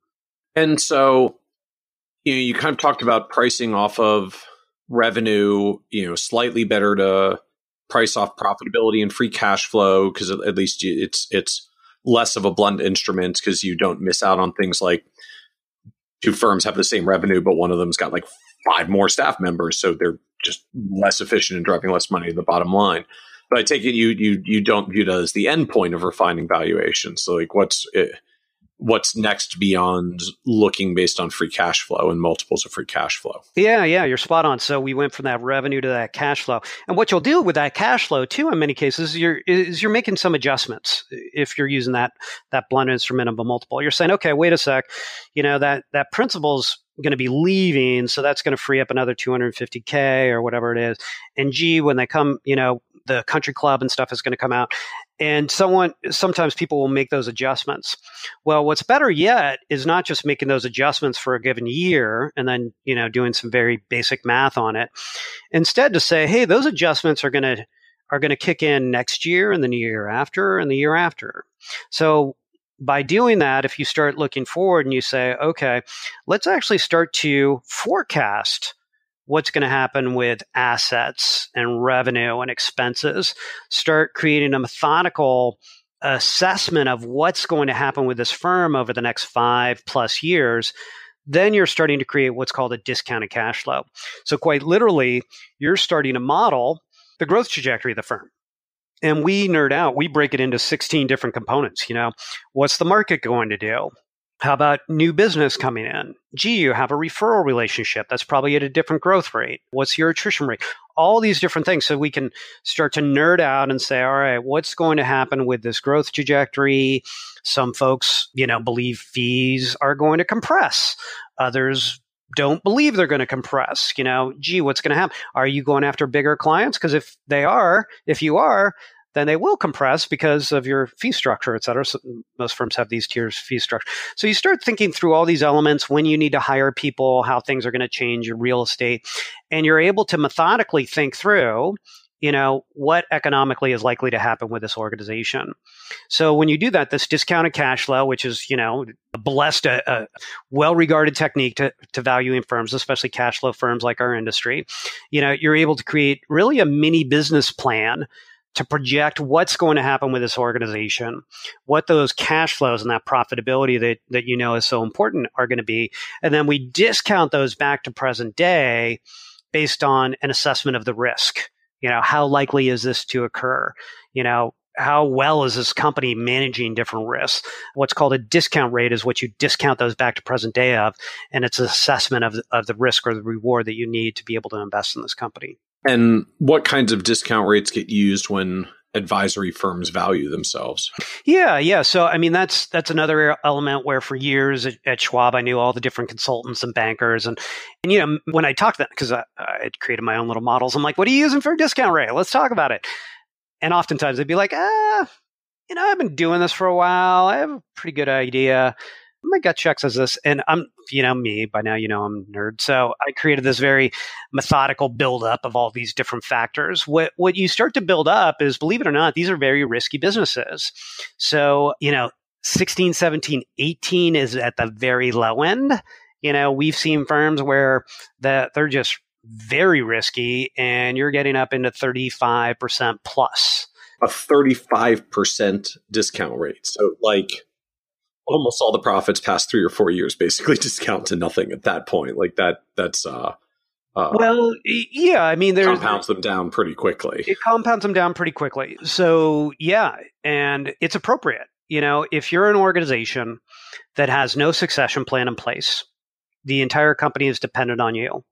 Speaker 1: And so, you know, you kind of talked about pricing off of revenue. You know, slightly better to price off profitability and free cash flow because at least it's it's less of a blunt instrument because you don't miss out on things like two firms have the same revenue, but one of them's got like five more staff members, so they're just less efficient and driving less money to the bottom line. But I take it you you you don't view that as the end point of refining valuation. So like what's it, eh, what's next beyond looking based on free cash flow and multiples of free cash flow.
Speaker 2: Yeah, yeah, you're spot on. So we went from that revenue to that cash flow. And what you'll do with that cash flow too in many cases you're is you're making some adjustments if you're using that that blunt instrument of a multiple. You're saying, okay, wait a sec, you know, that that principle's going to be leaving, so that's going to free up another 250k or whatever it is. And G, when they come, you know, the country club and stuff is going to come out, and someone sometimes people will make those adjustments. Well, what's better yet is not just making those adjustments for a given year and then you know doing some very basic math on it. Instead, to say, hey, those adjustments are going to are going to kick in next year and the year after and the year after. So by doing that, if you start looking forward and you say, okay, let's actually start to forecast what's going to happen with assets and revenue and expenses, start creating a methodical assessment of what's going to happen with this firm over the next five plus years, then you're starting to create what's called a discounted cash flow. So, quite literally, you're starting to model the growth trajectory of the firm and we nerd out. We break it into 16 different components. You know, what's the market going to do? How about new business coming in? Gee, you have a referral relationship that's probably at a different growth rate. What's your attrition rate? All these different things. So we can start to nerd out and say, all right, what's going to happen with this growth trajectory? Some folks, you know, believe fees are going to compress. Others don't believe they're going to compress. You know, gee, what's going to happen? Are you going after bigger clients? Because if they are, if you are, then they will compress because of your fee structure, et cetera. So most firms have these tiers fee structure. So you start thinking through all these elements when you need to hire people, how things are going to change your real estate, and you're able to methodically think through you know, what economically is likely to happen with this organization. So when you do that, this discounted cash flow, which is, you know, a blessed, uh, uh, a, a well regarded technique to, to valuing firms, especially cash flow firms like our industry, you know, you're able to create really a mini business plan to project what's going to happen with this organization, what those cash flows and that profitability that, that you know is so important are going to be. And then we discount those back to present day based on an assessment of the risk. You know, how likely is this to occur? You know, how well is this company managing different risks? What's called a discount rate is what you discount those back to present day of, and it's an assessment of, of the risk or the reward that you need to be able to invest in this company.
Speaker 1: And what kinds of discount rates get used when advisory firms value themselves.
Speaker 2: Yeah, yeah. So I mean that's that's another element where for years at, at Schwab I knew all the different consultants and bankers and and you know when I talked to them because I, had created my own little models I'm like what are you using for a discount rate? Let's talk about it. And oftentimes they'd be like ah you know I've been doing this for a while I have a pretty good idea my gut check says this, and I'm, you know, me by now, you know, I'm nerd. So I created this very methodical buildup of all these different factors. What what you start to build up is, believe it or not, these are very risky businesses. So you know, 16, 17, 18 is at the very low end. You know, we've seen firms where that they're just very risky, and you're getting up into 35 percent plus.
Speaker 1: A 35% discount rate. So, like, almost all the profits past three or four years basically (laughs) discount to nothing at that point. Like that, that's uh,
Speaker 2: uh, well, yeah. I mean, there's
Speaker 1: compounds them down pretty quickly.
Speaker 2: It compounds them down pretty quickly. So yeah, and it's appropriate. You know, if you're an organization that has no succession plan in place, the entire company is dependent on you.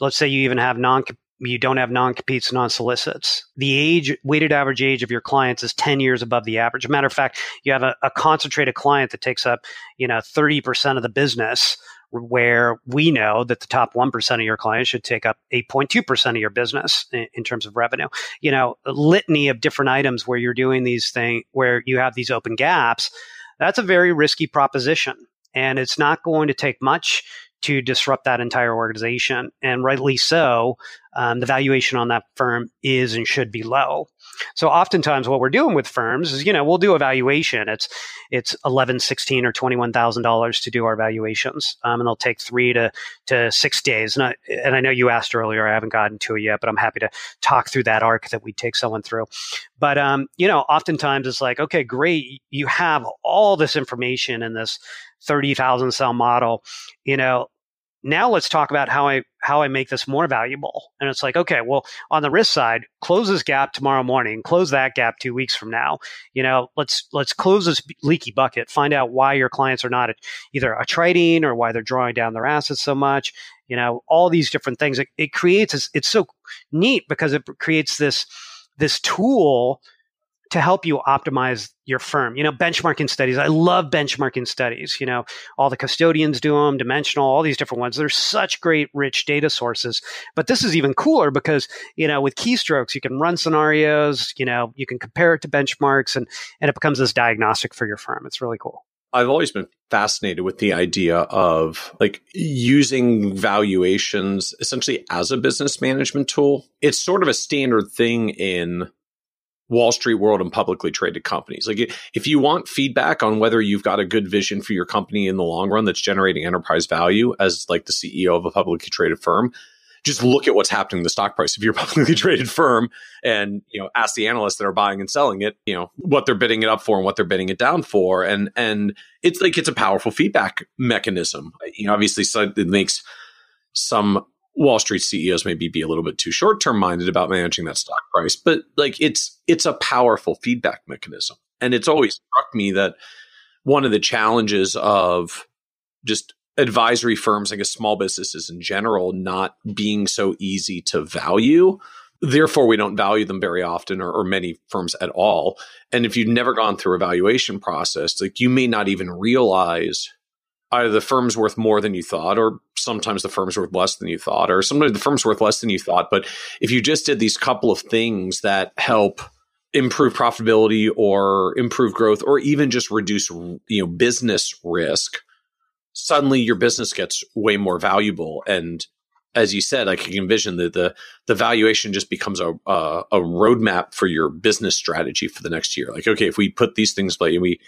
Speaker 2: Let's say you even have non you don't have non-competes, non-solicits. The age, weighted average age of your clients is 10 years above the average. matter of fact, you have a, a concentrated client that takes up, you know, 30% of the business where we know that the top 1% of your clients should take up 8.2% of your business in, in, terms of revenue. You know, a litany of different items where you're doing these things, where you have these open gaps. That's a very risky proposition. And it's not going to take much to disrupt that entire organization. And rightly so, um, the valuation on that firm is and should be low. So oftentimes what we're doing with firms is, you know, we'll do a valuation. It's, it's 11, 16 or $21,000 to do our valuations. Um, and they'll take three to, to six days. And I, and I know you asked earlier, I haven't gotten to it yet, but I'm happy to talk through that arc that we take someone through. But, um, you know, oftentimes it's like, okay, great. You have all this information in this 30,000 cell model, you know, now let's talk about how I how I make this more valuable. And it's like, okay, well, on the risk side, close this gap tomorrow morning, close that gap two weeks from now. You know, let's let's close this leaky bucket. Find out why your clients are not either attriting or why they're drawing down their assets so much. You know, all these different things. It, it creates it's so neat because it creates this this tool to help you optimize your firm. You know, benchmarking studies. I love benchmarking studies. You know, all the custodians do them, dimensional, all these different ones. They're such great, rich data sources. But this is even cooler because, you know, with keystrokes, you can run scenarios, you know, you can compare it to benchmarks and, and it becomes this diagnostic for your firm. It's really cool.
Speaker 1: I've always been fascinated with the idea of like using valuations essentially as a business management tool. It's sort of a standard thing in Wall Street world and publicly traded companies. Like if you want feedback on whether you've got a good vision for your company in the long run that's generating enterprise value as like the CEO of a publicly traded firm, just look at what's happening in the stock price. If you're publicly traded firm and, you know, ask the analysts that are buying and selling it, you know, what they're bidding it up for and what they're bidding it down for. And, and it's like, it's a powerful feedback mechanism. You know, obviously so it makes some Wall Street CEOs maybe be a little bit too short term minded about managing that stock price, but like it's it's a powerful feedback mechanism. And it's always struck me that one of the challenges of just advisory firms, I guess small businesses in general, not being so easy to value. Therefore, we don't value them very often or, or many firms at all. And if you've never gone through a valuation process, like you may not even realize either the firm's worth more than you thought, or sometimes the firm's worth less than you thought, or sometimes the firm's worth less than you thought. But if you just did these couple of things that help improve profitability or improve growth or even just reduce you know business risk suddenly your business gets way more valuable and as you said, I can envision that the the valuation just becomes a a, roadmap for your business strategy for the next year. Like, okay, if we put these things play, we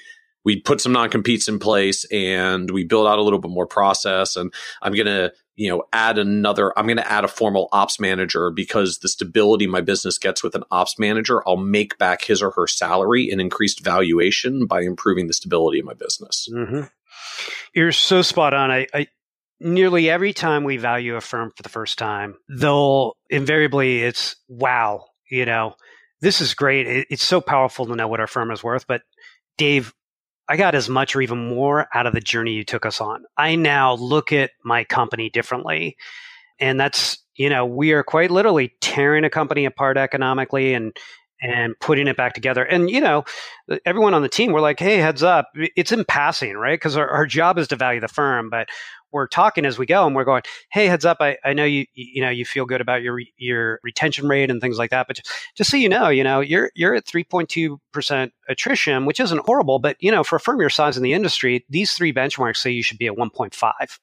Speaker 1: we put some non competes in place and we build out a little bit more process. And i'm going to you know add another i'm going to add a formal ops manager because the stability my business gets with an ops manager i'll make back his or her salary and increased valuation by improving the stability of my business.
Speaker 2: Mm-hmm. you're so spot on. I, I nearly every time we value a firm for the first time they'll invariably it's wow you know? This is great. It, it's so powerful to know what our firm is worth but dave I got as much or even more out of the journey you took us on. I now look at my company differently. And that's, you know, we are quite literally tearing a company apart economically and and putting it back together. And, you know, everyone on the team, we're like, hey, heads up. It's in passing, right? Because our, our job is to value the firm, but we're talking as we go and we're going, hey, heads up, I, I know you you know you feel good about your your retention rate and things like that, but just, just so you know, you know you're you're at three point two percent attrition, which isn't horrible, but you know for a firm your size in the industry, these three benchmarks say you should be at one point five.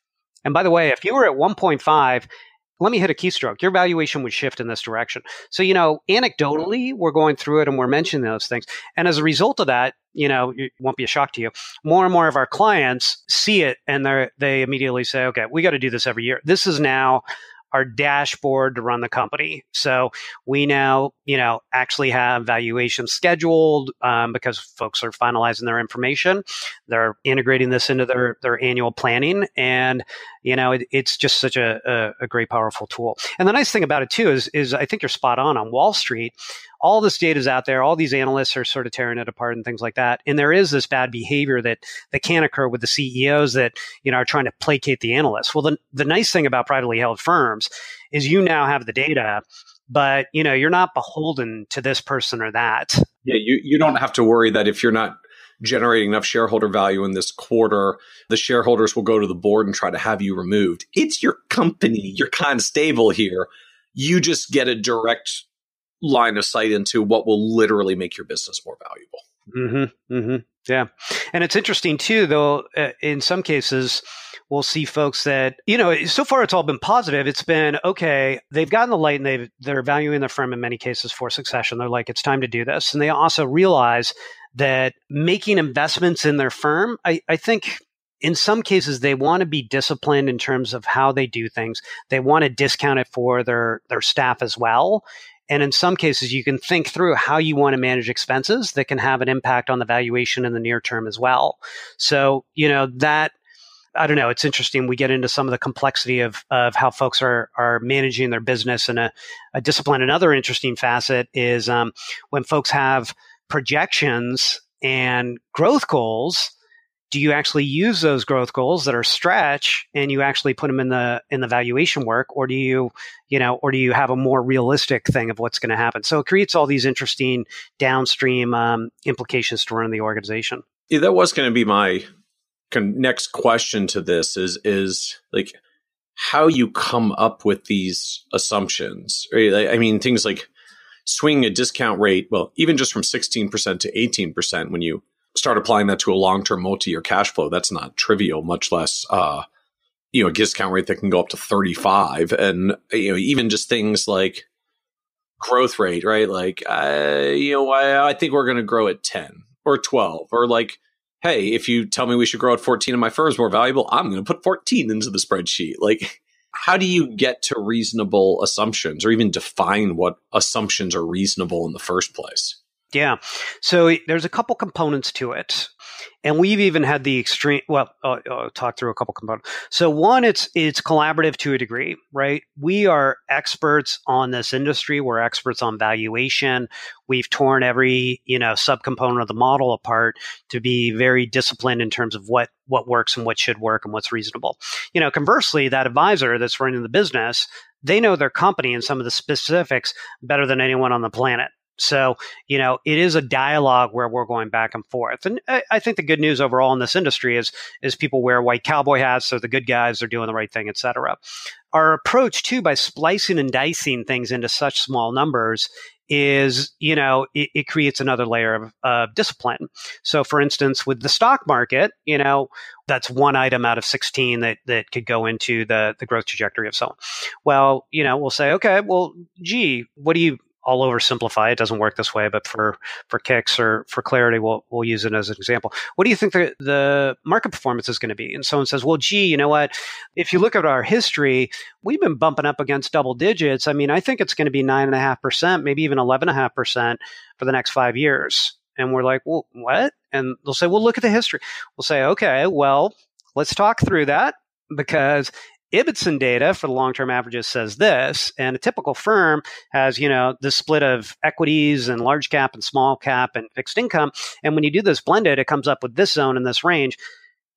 Speaker 2: And by the way, if you were at 1.5 let me hit a keystroke. Your valuation would shift in this direction. So, you know, anecdotally, we're going through it and we're mentioning those things. And as a result of that, you know, it won't be a shock to you. More and more of our clients see it and they they immediately say, okay, we got to do this every year. This is now our dashboard to run the company. So we now, you know, actually have valuation scheduled um, because folks are finalizing their information. They're integrating this into their their annual planning, and you know, it, it's just such a, a, a great, powerful tool. And the nice thing about it too is is I think you're spot on on Wall Street all this data is out there. All these analysts are sort of tearing it apart and things like that. And there is this bad behavior that that can occur with the CEOs that you know are trying to placate the analysts. Well, the the nice thing about privately held firms is you now have the data, but you know you're not beholden to this person or that.
Speaker 1: Yeah, you you don't have to worry that if you're not generating enough shareholder value in this quarter, the shareholders will go to the board and try to have you removed. It's your company. You're kind of stable here. You just get a direct line of sight into what will literally make your business more valuable.
Speaker 2: Mm-hmm, mm-hmm, yeah. And it's interesting too, though, uh, in some cases, we'll see folks that, you know, so far it's all been positive. It's been, okay, they've gotten the light and they've, they're valuing their firm in many cases for succession. They're like, it's time to do this. And they also realize that making investments in their firm, I, I think in some cases they want to be disciplined in terms of how they do things they want to discount it for their their staff as well and in some cases, you can think through how you want to manage expenses that can have an impact on the valuation in the near term as well. So, you know, that I don't know. It's interesting. We get into some of the complexity of, of how folks are, are managing their business and a, a discipline. Another interesting facet is um, when folks have projections and growth goals, do you actually use those growth goals that are stretch and you actually put them in the in the valuation work? Or do you you know or do you have a more realistic thing of what's going to happen? So it creates all these interesting downstream um, implications to run the organization.
Speaker 1: Yeah, that was going to be my next question to this is is like how you come up with these assumptions right? i mean things like swinging a discount rate well even just from 16% to 18% when you start applying that to a long-term multi-year cash flow, that's not trivial, much less uh, you know, a discount rate that can go up to 35 and you know, even just things like growth rate, right? Like uh, you know, I, I think we're going to grow at 10 or 12 or like hey, if you tell me we should grow at 14 and my firm is more valuable, I'm going to put 14 into the spreadsheet. Like how do you get to reasonable assumptions or even define what assumptions are reasonable in the first place?
Speaker 2: Yeah. So there's a couple components to it. And we've even had the extreme. Well, uh, uh, I'll, I'll talk through a couple components. So one, it's it's collaborative to a degree, right? We are experts on this industry. We're experts on valuation. We've torn every you know subcomponent of the model apart to be very disciplined in terms of what what works and what should work and what's reasonable. You know, conversely, that advisor that's running the business, they know their company and some of the specifics better than anyone on the planet. So, you know, it is a dialogue where we're going back and forth. And I, I, think the good news overall in this industry is is people wear white cowboy hats, so the good guys are doing the right thing, et cetera. Our approach too, by splicing and dicing things into such small numbers, is you know it, it creates another layer of, of discipline. So, for instance, with the stock market, you know that's one item out of 16 that, that could go into the, the growth trajectory of someone. Well, you know, we'll say, okay, well, gee, what do you, all oversimplify. It doesn't work this way, but for for kicks or for clarity, we'll we'll use it as an example. What do you think the the market performance is going to be? And someone says, "Well, gee, you know what? If you look at our history, we've been bumping up against double digits. I mean, I think it's going to be nine and a half percent, maybe even eleven and a half percent for the next five years." And we're like, "Well, what?" And they'll say, "Well, look at the history." We'll say, "Okay, well." Let's talk through that because Ibbotson data for the long-term averages says this, and a typical firm has, you know, the split of equities and large cap and small cap and fixed income. And when you do this blended, it comes up with this zone and this range.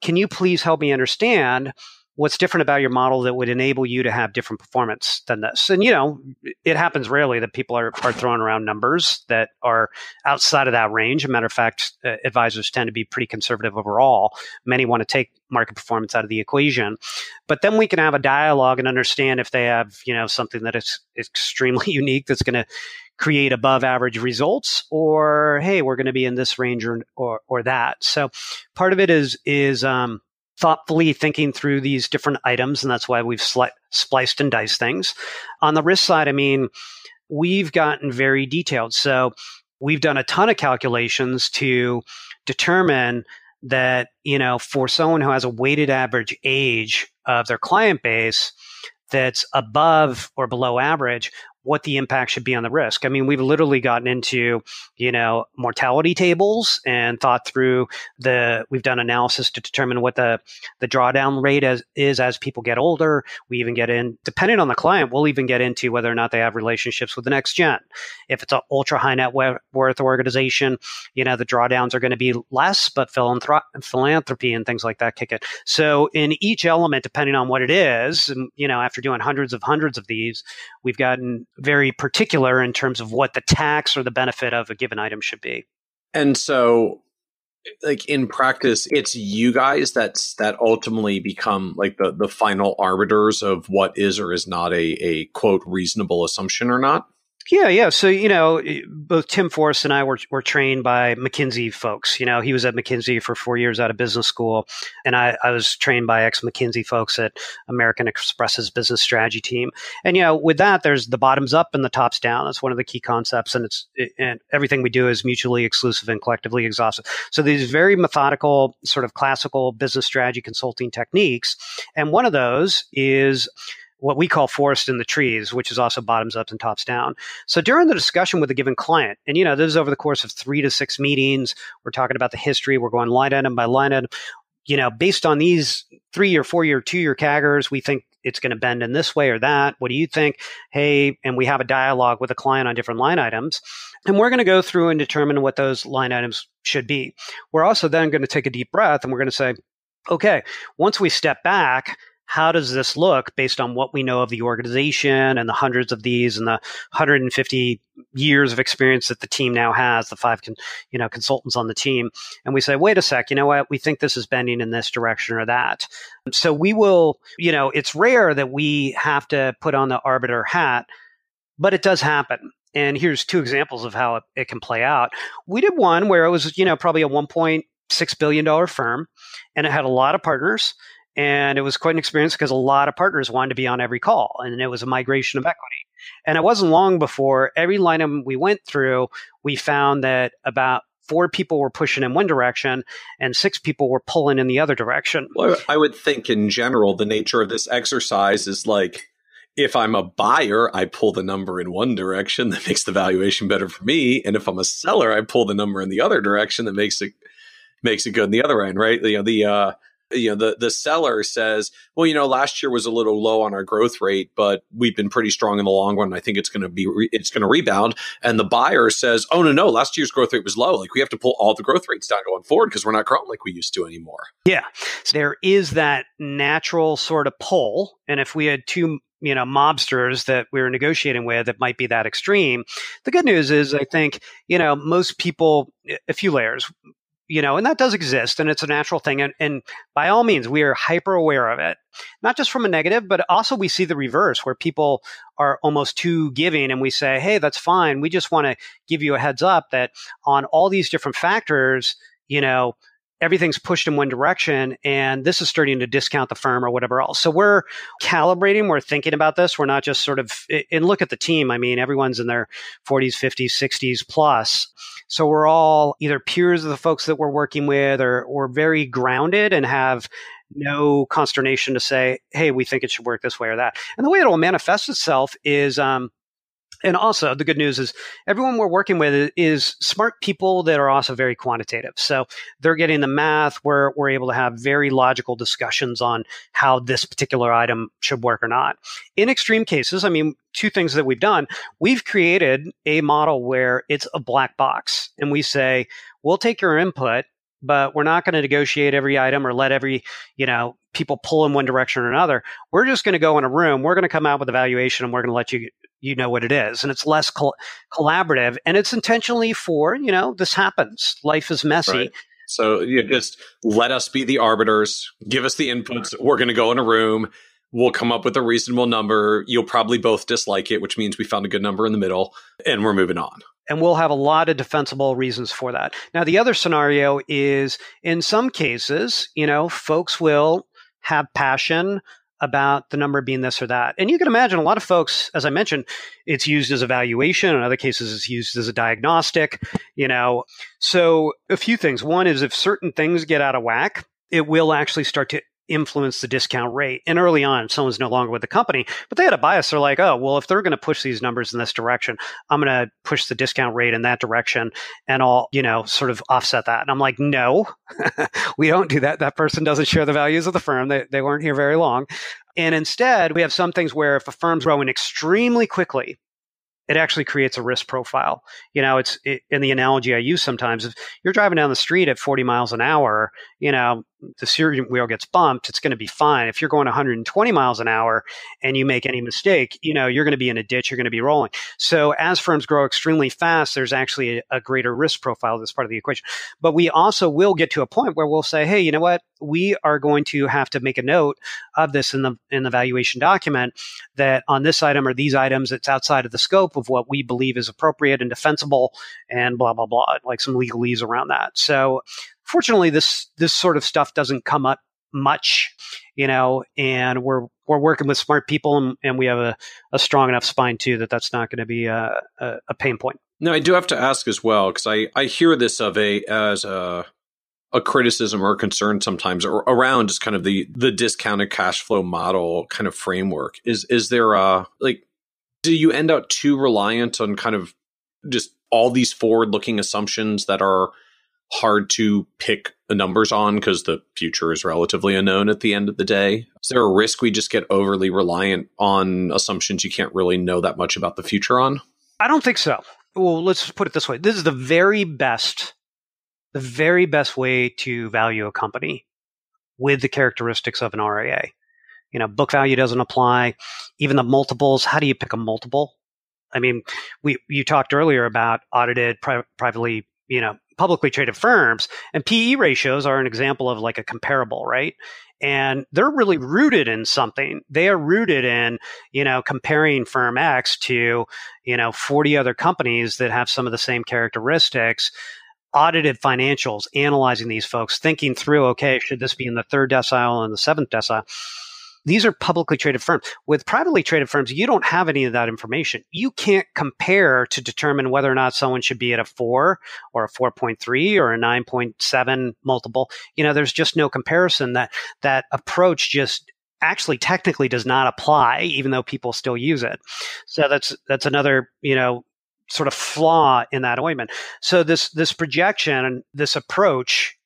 Speaker 2: Can you please help me understand what's different about your model that would enable you to have different performance than this? And, you know, it happens rarely that people are, are throwing around numbers that are outside of that range. As a matter of fact, uh, advisors tend to be pretty conservative overall. Many want to take market performance out of the equation. But then we can have a dialogue and understand if they have, you know, something that is extremely (laughs) unique that's going to create above average results or hey we're going to be in this range or, or, or that so part of it is is um, thoughtfully thinking through these different items, and that's why we've sli- spliced and diced things. On the risk side, I mean, we've gotten very detailed. So we've done a ton of calculations to determine that, you know, for someone who has a weighted average age of their client base that's above or below average, what the impact should be on the risk. I mean, we've literally gotten into, you know, mortality tables and thought through the, we've done analysis to determine what the, the drawdown rate as, is as people get older. We even get in, depending on the client, we'll even get into whether or not they have relationships with the next gen. If it's an ultra high net worth organization, you know, the drawdowns are going to be less, but philanthropy and things like that kick it. So in each element, depending on what it is, you know, after doing hundreds of hundreds of these, we've gotten very particular in terms of what the tax or the benefit of a given item should be.
Speaker 1: And so like in practice it's you guys that's that ultimately become like the the final arbiters of what is or is not a a quote reasonable assumption or not
Speaker 2: yeah, yeah. So you know, eh, both Tim Forrest and I were were trained by McKinsey folks. You know, he was at McKinsey for four years out of business school, and I, I was trained by ex McKinsey folks at American Express's business strategy team. And you know, with that, there's the bottoms up and the tops down. That's one of the key concepts, and it's it, and everything we do is mutually exclusive and collectively exhaustive. So these very methodical, sort of classical business strategy consulting techniques, and one of those is what we call forest in the trees, which is also bottoms up and tops down. So during the discussion with a given client, and you know, this is over the course of three to six meetings, we're talking about the history, we're going line item by line item. You know, based on these three or four year, two year CAGRs, we think it's going to bend in this way or that. What do you think? Hey, and we have a dialogue with a client on different line items. And we're going to go through and determine what those line items should be. We're also then going to take a deep breath and we're going to say, okay, once we step back, how does this look based on what we know of the organization and the hundreds of these and the 150 years of experience that the team now has, the five con, you know consultants on the team, and we say, wait a sec, you know what? We think this is bending in this direction or that. So we will, you know, it's rare that we have to put on the arbiter hat, but it does happen. And here's two examples of how it, it can play out. We did one where it was, you know, probably a 1.6 billion dollar firm, and it had a lot of partners and it was quite an experience because a lot of partners wanted to be on every call, and it was a migration of equity. And it wasn't long before every line item we went through, we found that about four people were pushing in one direction and six people were pulling in the other direction.
Speaker 1: Well, I would think in general, the nature of this exercise is like if I'm a buyer, I pull the number in one direction that makes the valuation better for me. And if I'm a seller, I pull the number in the other direction that makes it makes it good in the other end, right? You know, the uh you know the the seller says well you know last year was a little low on our growth rate but we've been pretty strong in the long run. I think it's going to be re- it's going to rebound. And the buyer says oh no no last year's growth rate was low. Like we have to pull all the growth rates down going forward because we're not growing like we used to anymore.
Speaker 2: Yeah. So there is that natural sort of pull. And if we had two you know mobsters that we were negotiating with that might be that extreme the good news is i think you know most people a few layers you know, and that does exist and it's a natural thing. And, and by all means, we are hyper aware of it, not just from a negative, but also we see the reverse where people are almost too giving and we say, Hey, that's fine. We just want to give you a heads up that on all these different factors, you know, everything's pushed in one direction and this is starting to discount the firm or whatever else. So we're calibrating, we're thinking about this. We're not just sort of, and look at the team. I mean, everyone's in their 40s, 50s, 60s plus. So we're all either peers of the folks that we're working with or, or very grounded and have no consternation to say, hey, we think it should work this way or that. And the way it will manifest itself is, um, and also the good news is everyone we're working with is smart people that are also very quantitative. So they're getting the math. We're, we're able to have very logical discussions on how this particular item should work or not. In extreme cases i mean two things that we've done we've created a model where it's a black box and we say we'll take your input but we're not going to negotiate every item or let every you know people pull in one direction or another. We're just going to go in a room. We're going to come out with a valuation and we're going to let you you know what it is and it's less col- collaborative and it's intentionally for you know this happens. Life is messy. Right.
Speaker 1: so you just let us be the arbiters. Give us the inputs. We're going to go in a room. We'll come up with a reasonable number. You'll probably both dislike it which means we found a good number in the middle and we're moving on.
Speaker 2: And we'll have a lot of defensible reasons for that. Now the other scenario is in some cases you know folks will have passion about the number being this or that. And you can imagine a lot of folks, as I mentioned, it's used as a valuation. In other cases, it's used as a diagnostic, you know. So a few things. One is if certain things get out of whack, it will actually start to influence the discount rate. And early on, someone's no longer with the company, but they had a bias. They're like, oh, well, if they're going to push these numbers in this direction, I'm going to push the discount rate in that direction and I'll, you know, sort of offset that. And I'm like, no, (laughs) we don't do that. That person doesn't share the values of the firm. They, they weren't here very long. And instead, we have some things where if a firm's growing extremely quickly, it actually creates a risk profile. You know, it's it, in the analogy I use sometimes. If you're driving down the street at 40 miles an hour, you know, the steering wheel gets bumped, it's going to be fine. If you're going 120 miles an hour and you make any mistake, you know, you're going to be in a ditch, you're going to be rolling. So as firms grow extremely fast, there's actually a, a greater risk profile that's part of the equation. But we also will get to a point where we'll say, hey, you know what? We are going to have to make a note of this in the in the valuation document that on this item or these items, it's outside of the scope of what we believe is appropriate and defensible and blah, blah, blah, like some legalese around that. So fortunately, this this sort of stuff doesn't come up much, you know, and we're we're working with smart people, and, and we have a, a strong enough spine too that that's not going to be a, a, a, pain point.
Speaker 1: No, I do have to ask as well because I I hear this of a as a a criticism or a concern sometimes or around just kind of the the discounted cash flow model kind of framework. Is is there a like do you end up too reliant on kind of just all these forward looking assumptions that are hard to pick numbers on because the future is relatively unknown at the end of the day? Is there a risk we just get overly reliant on assumptions you can't really know that much about the future on?
Speaker 2: I don't think so. Well, let's put it this way. This is the very best, the very best way to value a company with the characteristics of an RIA. You know, book value doesn't apply. Even the multiples, how do you pick a multiple? I mean, we you talked earlier about audited pri- privately, you know, publicly traded firms, and PE ratios are an example of like a comparable, right? And they're really rooted in something. They are rooted in, you know, comparing firm X to, you know, 40 other companies that have some of the same characteristics audited financials, analyzing these folks, thinking through, okay, should this be in the third decile and the seventh decile? These are publicly traded firms. With privately traded firms, you don't have any of that information. You can't compare to determine whether or not someone should be at a four or a 4.3 or a 9.7 multiple. You know, there's just no comparison that that approach just actually technically does not apply, even though people still use it. So that's that's another, you know, sort of flaw in that ointment. So this this projection, and this approach,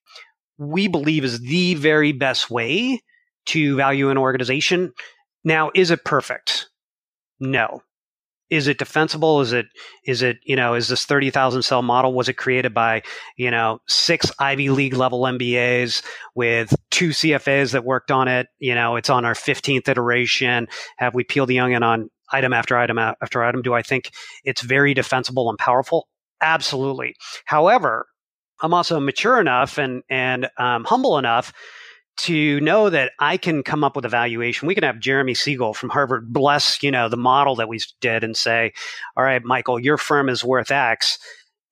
Speaker 2: we believe is the very best way to value an organization. Now, is it perfect? No. Is it defensible? Is it is it you know is this thirty thousand cell model? Was it created by you know six Ivy League level MBAs with two CFAs that worked on it? You know, it's on our fifteenth iteration. Have we peeled the onion on item after item after item? Do I think it's very defensible and powerful? Absolutely. However, I'm also mature enough and and um, humble enough to know that I can come up with a valuation. We can have Jeremy Siegel from Harvard bless, you know, the model that we did and say, all right, Michael, your firm is worth X.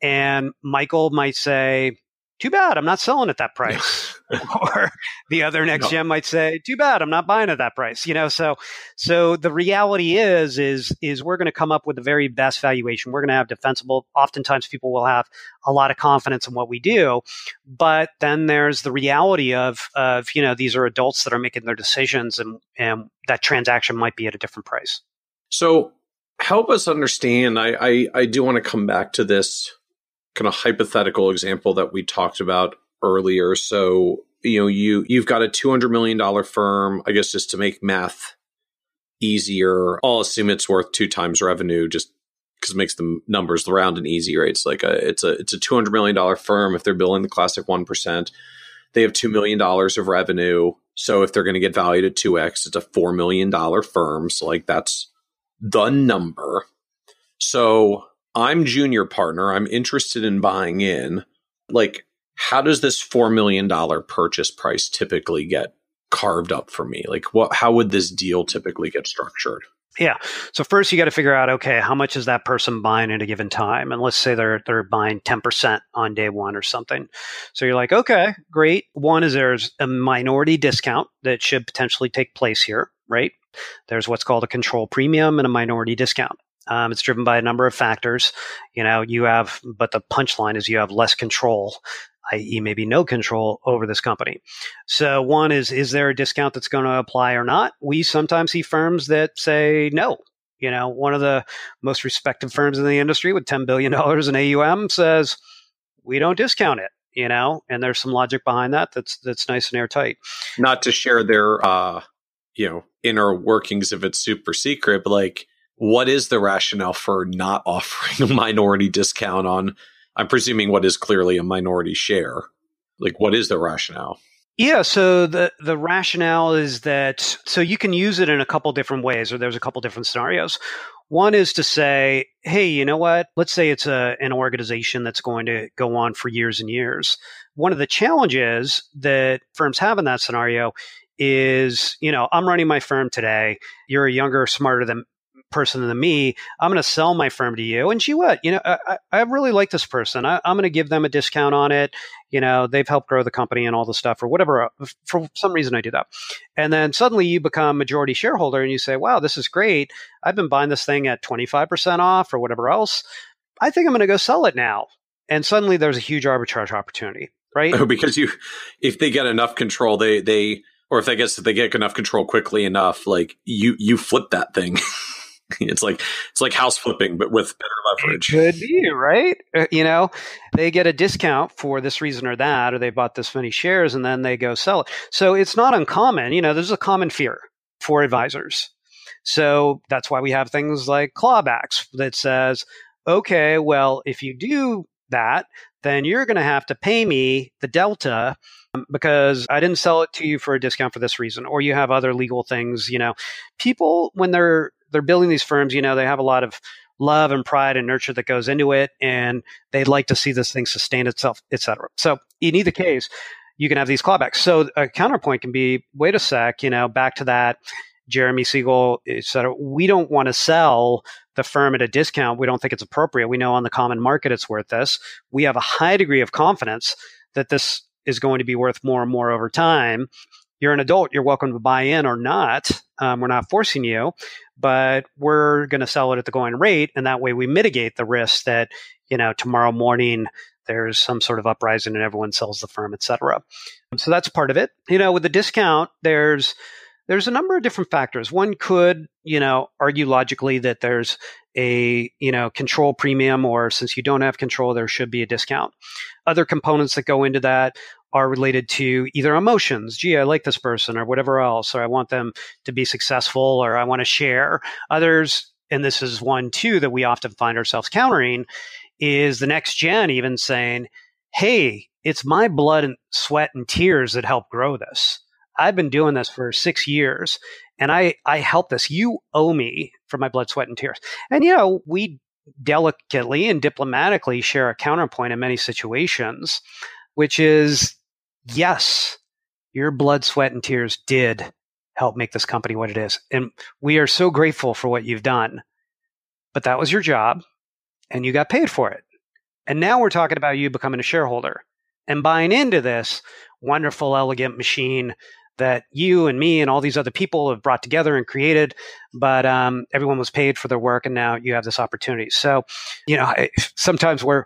Speaker 2: And Michael might say, too bad, I'm not selling at that (laughs) price. or the other (laughs) next no. gen might say, too bad, I'm not buying at that price. You know, so so the reality is is is we're going to come up with the very best valuation. We're going to have defensible. Oftentimes, people will have a lot of confidence in what we do, but then there's the reality of of you know these are adults that are making their decisions, and and that transaction might be at a different price.
Speaker 1: So help us understand. I I, I do want to come back to this kind of hypothetical example that we talked about earlier. So, you know, you you've got a two hundred million dollar firm. I guess just to make math easier, I'll assume it's worth two times revenue, just because it makes the numbers round and easy, right? It's like a it's a it's a two hundred million dollar firm. If they're billing the classic one percent, they have two million dollars of revenue. So if they're going to get valued at two x, it's a four million dollar firm. So like that's the number. So I'm junior partner. I'm interested in buying in. Like, how does this $4 million purchase price typically get carved up for me? Like, what, how would this deal typically get structured?
Speaker 2: Yeah. So first you got to figure out, okay, how much is that person buying at a given time? And let's say they're they're buying 10% on day one or something. So you're like, okay, great. One is there's a minority discount that should potentially take place here, right? There's what's called a control premium and a minority discount. Um, it's driven by a number of factors. You know, you have, but the punchline is you have less control, i.e., maybe no control over this company. So, one is, is there a discount that's going to apply or not? We sometimes see firms that say no. You know, one of the most respected firms in the industry with $10 billion in AUM says, we don't discount it you know and there's some logic behind that that's that's nice and airtight
Speaker 1: not to share their uh you know inner workings if it's super secret but like what is the rationale for not (laughs) offering a minority discount on i'm presuming what is clearly a minority share? Like what is the rationale?
Speaker 2: Yeah so the the rationale is that so you can use it in a couple different ways or there's a couple different scenarios. One is to say hey you know what? Let's say it's a an organization that's going to go on for years and years. One of the challenges that firms have in that scenario is you know i'm running my firm today. You're a younger smarter than person than me. I'm going to sell my firm to you. And she would, you know, I, I really like this person. I, am going to give them a discount on it. You know, they've helped grow the company and all the stuff or whatever. Uh, for some reason, I do that. And then suddenly you become majority shareholder and you say, wow, this is great. I've been buying this thing at 25% off or whatever else. I think I'm going to go sell it now. And suddenly there's a huge arbitrage opportunity, right?
Speaker 1: Oh, (laughs) because you, if they get enough control, they, they, or if they if they get enough control quickly enough, like you, you flip that thing. (laughs) (laughs) it's like it's like house flipping, but with better leverage.
Speaker 2: Could be right. Uh, you know, they get a discount for this reason or that, or they bought this many shares and then they go sell it. So it's not uncommon. You know, there's a common fear for advisors. So that's why we have things like clawbacks that says, okay, well, if you do that, then you're going to have to pay me the delta um, because I didn't sell it to you for a discount for this reason, or you have other legal things. You know, people when they're they're building these firms, you know, they have a lot of love and pride and nurture that goes into it, and they'd like to see this thing sustain itself, et cetera. So in either case, you can have these clawbacks. So a counterpoint can be, wait a sec, you know, back to that Jeremy Siegel, et cetera. We don't want to sell the firm at a discount. We don't think it's appropriate. We know on the common market it's worth this. We have a high degree of confidence that this is going to be worth more and more over time. You're an adult. You're welcome to buy in or not. Um, we're not forcing you, but we're going to sell it at the going rate, and that way we mitigate the risk that you know tomorrow morning there's some sort of uprising and everyone sells the firm, et cetera. So that's part of it. You know, with the discount, there's there's a number of different factors. One could, you know, argue logically that there's a, you know, control premium or since you don't have control, there should be a discount. Other components that go into that are related to either emotions. Gee, I like this person or whatever else, or I want them to be successful or I want to share. Others, and this is one too that we often find ourselves countering, is the next gen even saying, Hey, it's my blood and sweat and tears that help grow this I've been doing this for six years and I, I help this. You owe me for my blood, sweat, and tears. And, you know, we delicately and diplomatically share a counterpoint in many situations, which is yes, your blood, sweat, and tears did help make this company what it is. And we are so grateful for what you've done. But that was your job and you got paid for it. And now we're talking about you becoming a shareholder and buying into this wonderful, elegant machine that you and me and all these other people have brought together and created, but um, everyone was paid for their work, and now you have this opportunity. So, you know, sometimes we're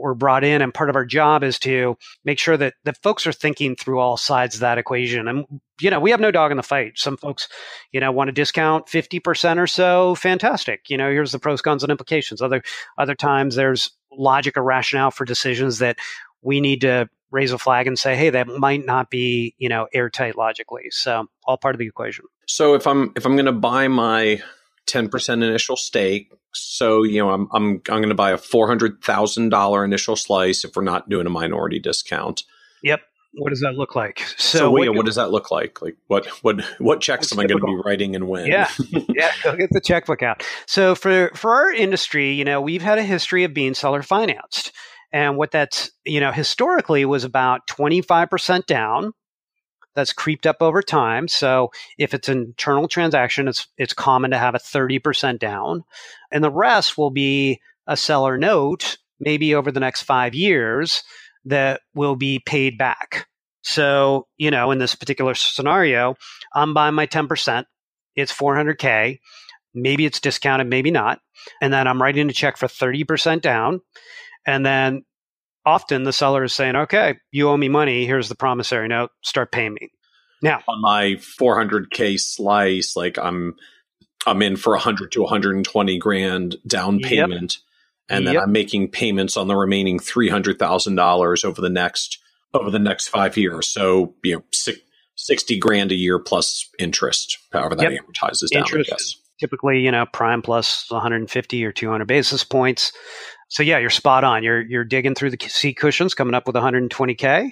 Speaker 2: we're brought in, and part of our job is to make sure that that folks are thinking through all sides of that equation. And you know, we have no dog in the fight. Some folks, you know, want to discount fifty percent or so. Fantastic. You know, here's the pros, cons, and implications. Other other times, there's logic or rationale for decisions that we need to raise a flag and say, hey, that might not be, you know, airtight logically. So all part of the equation.
Speaker 1: So if I'm if I'm going to buy my 10% initial stake, so you know I'm I'm I'm going to buy a four hundred thousand dollar initial slice if we're not doing a minority discount.
Speaker 2: Yep. What does that look like?
Speaker 1: So, so what, what, does that look like? Like what what what checks am I going to be writing and when?
Speaker 2: Yeah, (laughs) yeah. Go get the checkbook out. So for for our industry, you know, we've had a history of being seller financed. And what that's, you know, historically was about 25% down. That's creeped up over time. So if it's an internal transaction, it's it's common to have a 30% down. And the rest will be a seller note, maybe over the next five years, that will be paid back. So, you know, in this particular scenario, I'm buying my 10%. It's 400K. Maybe it's discounted, maybe not. And then I'm writing a check for 30% down. And then often the seller is saying, okay, you owe me money. Here's the promissory note. Start paying me. Now,
Speaker 1: on my 400K slice, like I'm, I'm in for 100 to 120 grand down payment. Yep. And then yep. I'm making payments on the remaining $300,000 over the next, over the next five years. So, you know, six, 60 grand a year plus interest, however that yep. amortizes down, interest, I guess.
Speaker 2: Typically, you know, prime plus 150 or 200 basis points. So yeah, you're spot on. You're you're digging through the seat cushions, coming up with 120k.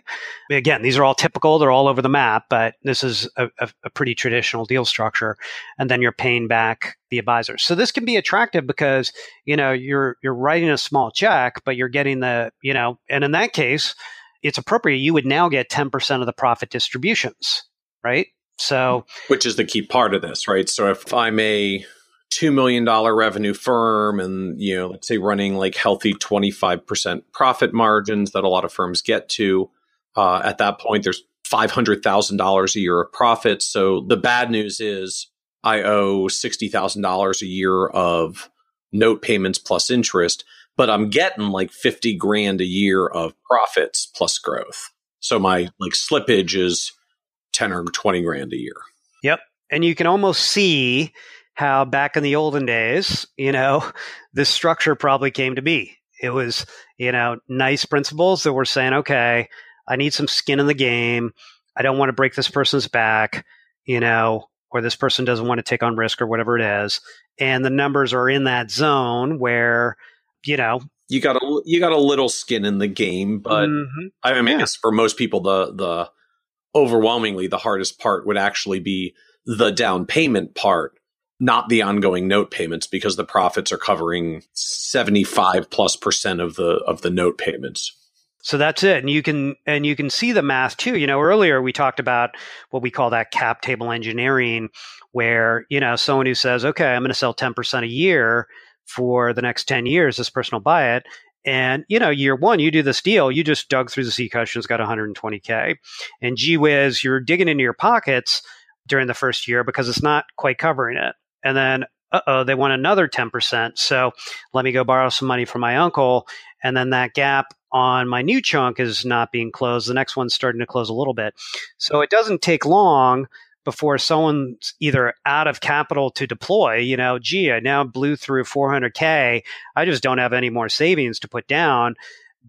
Speaker 2: Again, these are all typical; they're all over the map, but this is a, a, a pretty traditional deal structure. And then you're paying back the advisors. So this can be attractive because you know you're you're writing a small check, but you're getting the you know, and in that case, it's appropriate. You would now get 10% of the profit distributions, right? So,
Speaker 1: which is the key part of this, right? So if I'm a $2 million revenue firm and, you know, let's say running like healthy 25% profit margins that a lot of firms get to, uh, at that point, there's $500,000 a year of profits. So the bad news is I owe $60,000 a year of note payments plus interest, but I'm getting like 50 grand a year of profits plus growth. So my like slippage is 10 or 20 grand a year.
Speaker 2: Yep. And you can almost see how back in the olden days, you know, (laughs) this structure probably came to be. It was, you know, nice principles that were saying, okay, I need some skin in the game. I don't want to break this person's back, you know, or this person doesn't want to take on risk or whatever it is. And the numbers are in that zone where, you know,
Speaker 1: you got a you got a little skin in the game, but mm-hmm. I mean, yeah. for most people, the the overwhelmingly the hardest part would actually be the down payment part, not the ongoing note payments, because the profits are covering seventy five plus percent of the of the note payments.
Speaker 2: So that's it. And you can and you can see the math too. You know, earlier we talked about what we call that cap table engineering, where, you know, someone who says, okay, I'm going to sell 10% a year for the next 10 years, this person will buy it. And, you know, year one, you do this deal, you just dug through the C cushions, got 120K. And gee whiz, you're digging into your pockets during the first year because it's not quite covering it. And then, uh oh, they want another 10%. So let me go borrow some money from my uncle. And then that gap on my new chunk is not being closed. The next one's starting to close a little bit. So it doesn't take long before someone's either out of capital to deploy, you know, gee, I now blew through 400K. I just don't have any more savings to put down.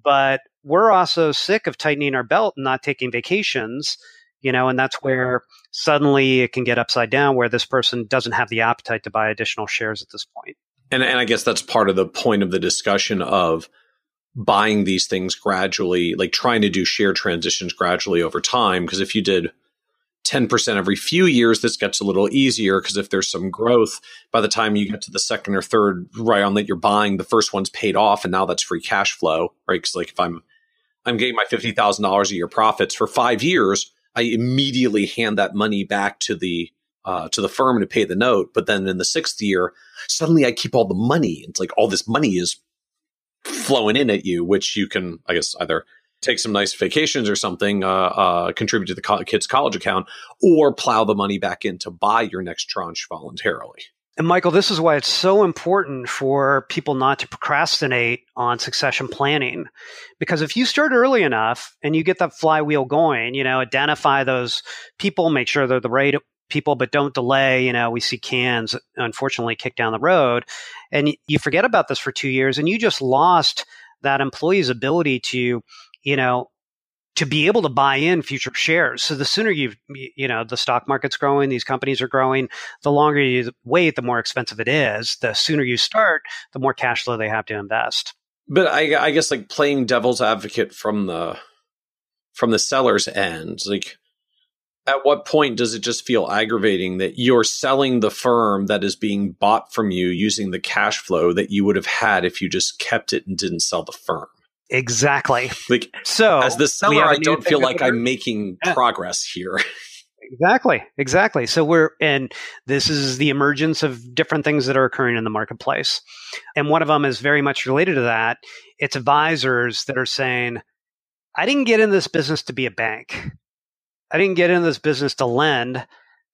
Speaker 2: But we're also sick of tightening our belt and not taking vacations, you know, and that's where suddenly it can get upside down where this person doesn't have the appetite to buy additional shares at this point.
Speaker 1: And, and I guess that's part of the point of the discussion of buying these things gradually, like trying to do share transitions gradually over time. Because if you did 10% every few years, this gets a little easier because if there's some growth, by the time you get to the second or third round that you're buying, the first one's paid off and now that's free cash flow, right? Because like if I'm I'm getting my fifty thousand dollars a year profits for five years, I immediately hand that money back to the uh, to the firm to pay the note. But then in the sixth year, suddenly I keep all the money. It's like all this money is flowing in at you, which you can, I guess, either take some nice vacations or something, uh, uh, contribute to the co- kid's college account, or plow the money back in to buy your next tranche voluntarily.
Speaker 2: And Michael, this is why it's so important for people not to procrastinate on succession planning. Because if you start early enough and you get that flywheel going, you know, identify those people, make sure they're the right people, but don't delay. You know, we see cans unfortunately kick down the road, and you forget about this for two years, and you just lost that employee's ability to, you know, to be able to buy in future shares. So the sooner you you know the stock market's growing, these companies are growing, the longer you wait, the more expensive it is. The sooner you start, the more cash flow they have to invest.
Speaker 1: But I, I guess like playing devil's advocate from the from the seller's end, like at what point does it just feel aggravating that you're selling the firm that is being bought from you using the cash flow that you would have had if you just kept it and didn't sell the firm?
Speaker 2: Exactly.
Speaker 1: Like so as the seller, I don't feel like I'm making yeah. progress here. (laughs)
Speaker 2: exactly. Exactly. So we're and this is the emergence of different things that are occurring in the marketplace. And one of them is very much related to that. It's advisors that are saying, I didn't get in this business to be a bank. I didn't get in this business to lend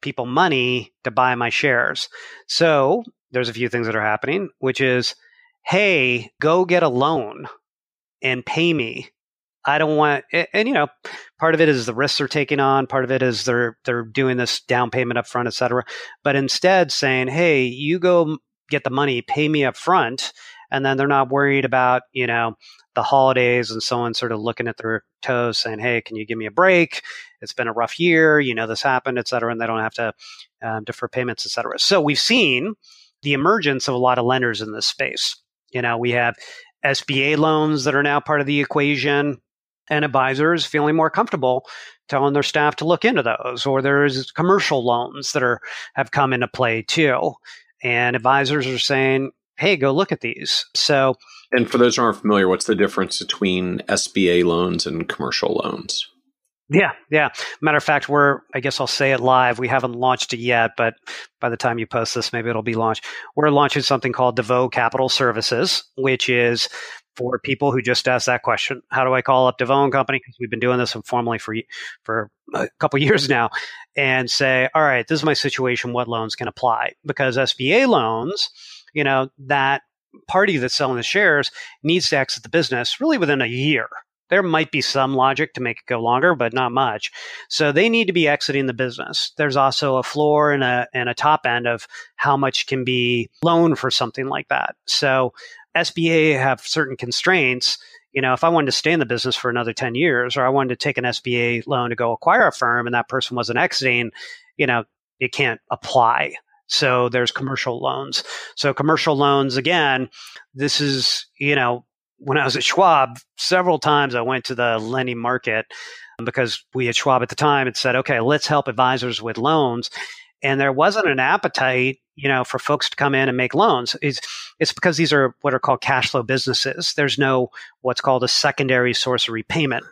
Speaker 2: people money to buy my shares. So there's a few things that are happening, which is, hey, go get a loan and pay me. I don't want, and, and, you know, part of it is the risks they're taking on. Part of it is they're they're doing this down payment up front, et cetera. But instead, saying, "Hey, you go get the money, pay me up front," and then they're not worried about you know the holidays and someone sort of looking at their toes, saying, "Hey, can you give me a break?" it's been a rough year, you know, this happened, et cetera, and they don't have to um, defer payments, et cetera. So we've seen the emergence of a lot of lenders in this space. You know, we have SBA loans that are now part of the equation and advisors feeling more comfortable telling their staff to look into those or there's commercial loans that are have come into play too. And advisors are saying hey go look at these. So
Speaker 1: and for those who aren't familiar what's the difference between sba loans and commercial loans
Speaker 2: yeah, yeah. Matter of fact, we're, I guess I'll say it live. We haven't launched it yet, but by the time you post this, maybe it'll be launched. We're launching something called DeVoe Capital Services, which is for people who just ask that question. How do I call up DeVoe and Company? Because we've been doing this informally for, for a couple (laughs) years now and say, all right, this is my situation. What loans can apply? Because SBA loans, you know, that party that's selling the shares needs to exit the business really within a year there might be some logic to make it go longer, but not much. So they need to be exiting the business. There's also a floor and a and a top end of how much can be loaned for something like that. So SBA have certain constraints. You know, if I wanted to stay in the business for another 10 years or I wanted to take an SBA loan to go acquire a firm and that person wasn't exiting, you know, it can't apply. So there's commercial loans. So commercial loans, again, this is, you know, when I was at Schwab, several times I went to the lending market um, because we at Schwab at the time had said, okay, let's help advisors with loans. And there wasn't an appetite, you know, for folks to come in and make loans. It's, it's because these are what are called cash flow businesses. There's no what's called a secondary source of repayment.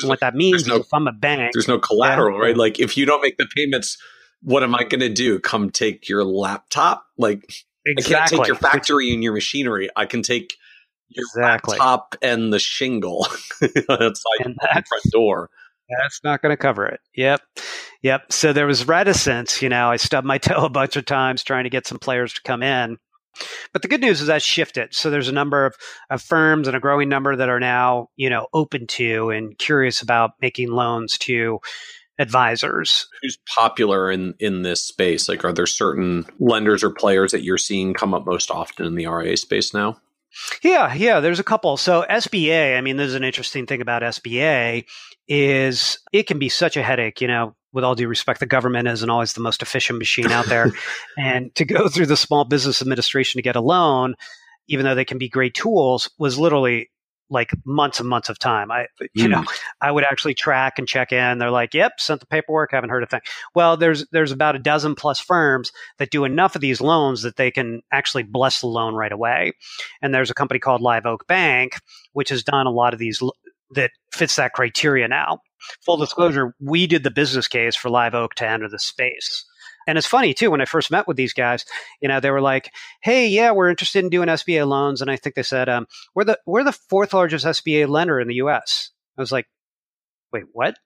Speaker 2: and what that means no, is if I'm a bank,
Speaker 1: there's no collateral, yeah, right? Like if you don't make the payments, what am I going to do? Come take your laptop? Like exactly. I can't take your factory and your machinery. I can take exactly. laptop and the shingle (laughs) outside and the front door.
Speaker 2: That's not going to cover it. Yep. Yep. So there was reticence. You know, I stubbed my (laughs) toe a bunch of times trying to get some players to come in. But the good news is that shifted. So there's a number of, of firms and a growing number that are now, you know, open to and curious about making loans to advisors.
Speaker 1: Who's popular in in this space? Like, are there certain lenders or players that you're seeing come up most often in the RIA space now?
Speaker 2: Yeah, yeah, there's a couple. So SBA, I mean, there's an interesting thing about SBA is it can be such a headache, you know, with all due respect, the government isn't always the most efficient machine out there. (laughs) and to go through the small business administration to get a loan, even though they can be great tools, was literally like months and months of time. I, you mm. know, I would actually track and check in. They're like, "Yep, sent the paperwork. Haven't heard a thing." Well, there's there's about a dozen plus firms that do enough of these loans that they can actually bless the loan right away. And there's a company called Live Oak Bank, which has done a lot of these that fits that criteria now. Full disclosure: we did the business case for Live Oak to enter the space. And it's funny too, when I first met with these guys, you know, they were like, Hey, yeah, we're interested in doing SBA loans. And I think they said, um, we're the, we're the fourth largest SBA lender in the US. I was like, wait, what?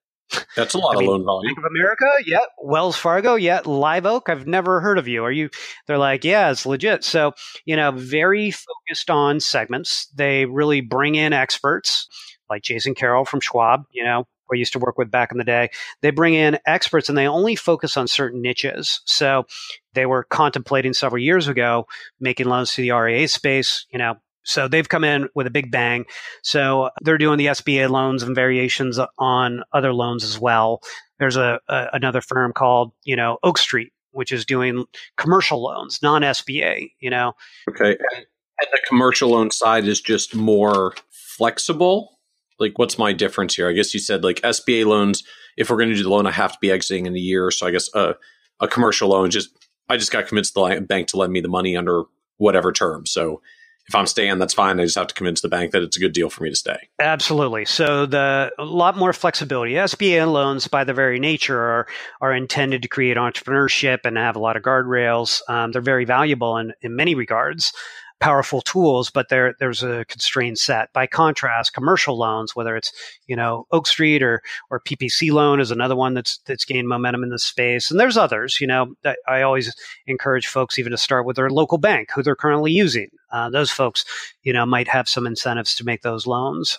Speaker 1: That's a lot I of mean, loan volume.
Speaker 2: Bank of America, yeah. Wells Fargo, yeah. Live Oak, I've never heard of you. Are you? They're like, yeah, it's legit. So, you know, very focused on segments. They really bring in experts like Jason Carroll from Schwab, you know, I used to work with back in the day, they bring in experts and they only focus on certain niches. So they were contemplating several years ago making loans to the RIA space, you know. So they've come in with a big bang. So they're doing the SBA loans and variations on other loans as well. There's a, a another firm called, you know, Oak Street, which is doing commercial loans, non SBA, you know.
Speaker 1: Okay. And the commercial loan side is just more flexible like what's my difference here? I guess you said like SBA loans. If we're going to do the loan, I have to be exiting in a year. So I guess uh, a commercial loan just I just got convinced the bank to lend me the money under whatever term. So if I'm staying, that's fine. I just have to convince the bank that it's a good deal for me to stay.
Speaker 2: Absolutely. So the a lot more flexibility. SBA loans, by their very nature, are are intended to create entrepreneurship and have a lot of guardrails. Um, they're very valuable in in many regards powerful tools, but there there's a constrained set. By contrast, commercial loans, whether it's you know Oak Street or or PPC loan, is another one that's that's gained momentum in the space, and there's others. You know, I always encourage folks even to start with their local bank, who they're currently using. Uh, those folks, you know, might have some incentives to make those loans,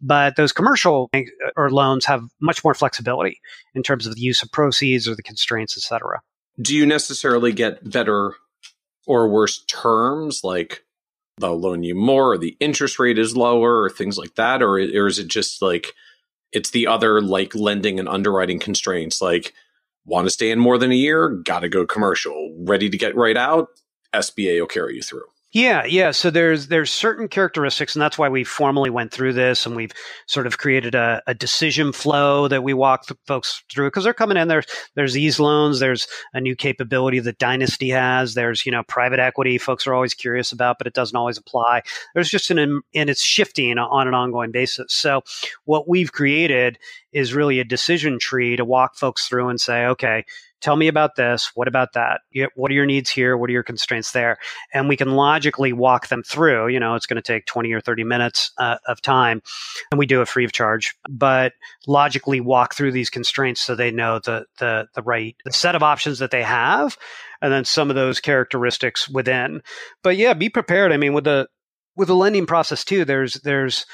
Speaker 2: but those commercial uh, or loans have much more flexibility in terms of the use of proceeds or the constraints, et cetera.
Speaker 1: Do you necessarily get better or worse terms, like they'll loan you more, or the interest rate is lower, or things like that, or, or is it just like it's the other like lending and underwriting constraints, like want to stay in more than a year, got to go commercial, ready to get right out, SBA will carry you through.
Speaker 2: Yeah, yeah. So there's there's certain characteristics, and that's why we formally went through this, and we've sort of created a, a decision flow that we walk folks through because they're coming in. There's there's these loans. There's a new capability that Dynasty has. There's you know private equity. Folks are always curious about, but it doesn't always apply. There's just an and it's shifting on an ongoing basis. So what we've created is really a decision tree to walk folks through and say, okay, tell me about this. What about that? What are your needs here? What are your constraints there? And we can logically walk them through. You know, it's going to take 20 or 30 minutes uh, of time, and we do it free of charge, but logically walk through these constraints so they know the, the, the right the set of options that they have and then some of those characteristics within. But yeah, be prepared. I mean, with the, with the lending process too, there's, there's,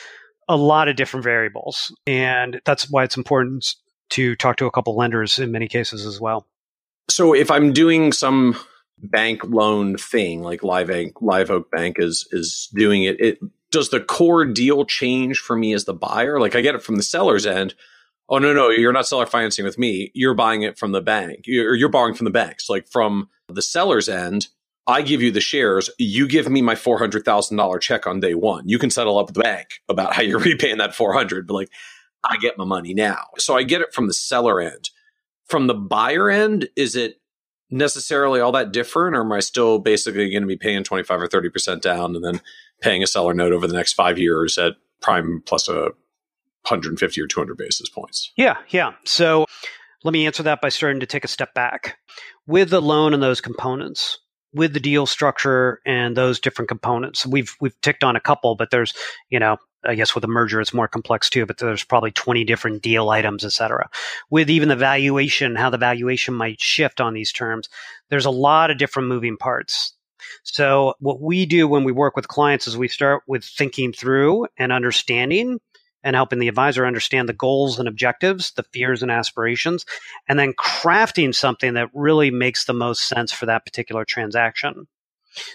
Speaker 2: a lot of different variables. And that's why it's important to talk to a couple lenders in many cases as well.
Speaker 1: So if I'm doing some bank loan thing like Live Oak, Live Oak Bank is is doing it, it does the core deal change for me as the buyer? Like I get it from the seller's end. Oh no, no, you're not seller financing with me. You're buying it from the bank. You're, you're borrowing from the banks. Like from the seller's end, I give you the shares. You give me my four hundred thousand dollar check on day one. You can settle up with the bank about how you're (laughs) repaying that four hundred. But like, I get my money now. So I get it from the seller end. From the buyer end, is it necessarily all that different, or am I still basically going to be paying twenty five or thirty percent down and then paying a seller note over the next five years at prime plus a 150 or 200 basis points?
Speaker 2: Yeah, yeah. So let me answer that by starting to take a step back. With the loan and those components, with the deal structure and those different components. We've we've ticked on a couple, but there's you know I guess with a merger it's more complex too. But there's probably 20 different deal items, et cetera. With even the valuation, how the valuation might shift on these terms, there's a lot of different moving parts. So what we do when we work with clients is we start with thinking through and understanding and helping the advisor understand the goals and objectives, the fears and aspirations, and then crafting something that really makes the most sense for that particular transaction.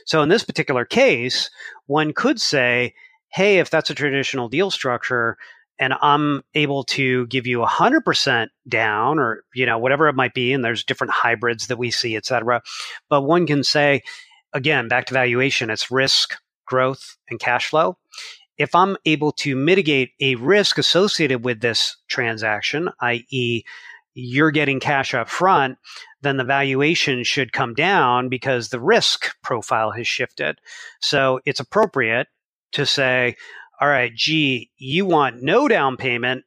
Speaker 2: So in this particular case, one could say, hey, if that's a traditional deal structure, and I'm able to give you 100% down or you know whatever it might be and there's different hybrids that we see et cetera but one can say again back to valuation it's risk growth and cash flow if I'm able to mitigate a risk associated with this transaction, i.e., you're getting cash up front, then the valuation should come down because the risk profile has shifted. So it's appropriate to say, all right, gee, you want no down payment,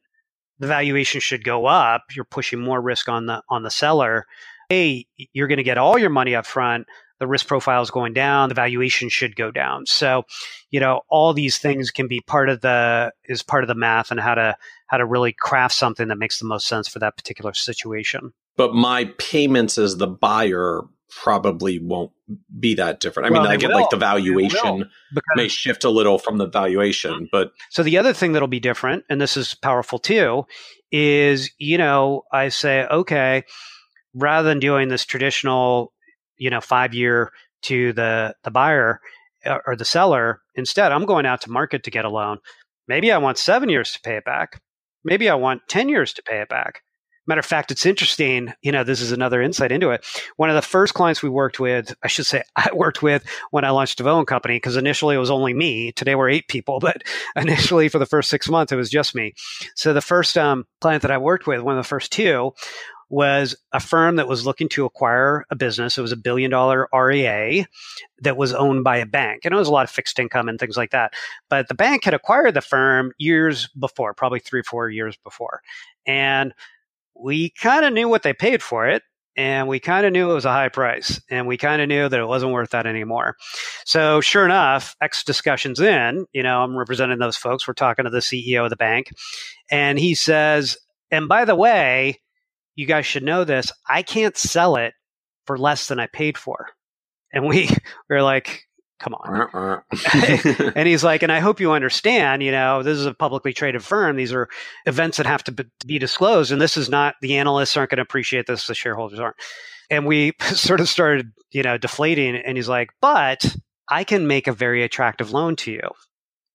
Speaker 2: the valuation should go up. You're pushing more risk on the on the seller. Hey, you're going to get all your money up front the risk profile is going down, the valuation should go down. So, you know, all these things can be part of the is part of the math and how to how to really craft something that makes the most sense for that particular situation.
Speaker 1: But my payments as the buyer probably won't be that different. I well, mean, I get like the valuation may shift a little from the valuation, but
Speaker 2: so the other thing that'll be different, and this is powerful too, is you know I say okay, rather than doing this traditional you know five year to the the buyer uh, or the seller instead i'm going out to market to get a loan. Maybe i want seven years to pay it back. Maybe i want 10 years to pay it back matter of fact it's interesting you know this is another insight into it one of the first clients we worked with i should say (laughs) i worked with when i launched DeVoe and company because initially it was only me today we're eight people (laughs) but initially for the first six months it was just me so the first um, client that i worked with one of the first two was a firm that was looking to acquire a business. It was a billion dollar RIA that was owned by a bank. And it was a lot of fixed income and things like that. But the bank had acquired the firm years before, probably three, or four years before. And we kind of knew what they paid for it. And we kind of knew it was a high price. And we kind of knew that it wasn't worth that anymore. So, sure enough, X discussions in, you know, I'm representing those folks. We're talking to the CEO of the bank. And he says, and by the way, you guys should know this. I can't sell it for less than I paid for. And we (laughs) were like, come on. (laughs) (laughs) And he's like, and I hope you understand, you know, this is a publicly traded firm. These are events that have to be disclosed. And this is not, the analysts aren't going to appreciate this. The shareholders aren't. And we (laughs) sort of started, you know, deflating. And he's like, but I can make a very attractive loan to you.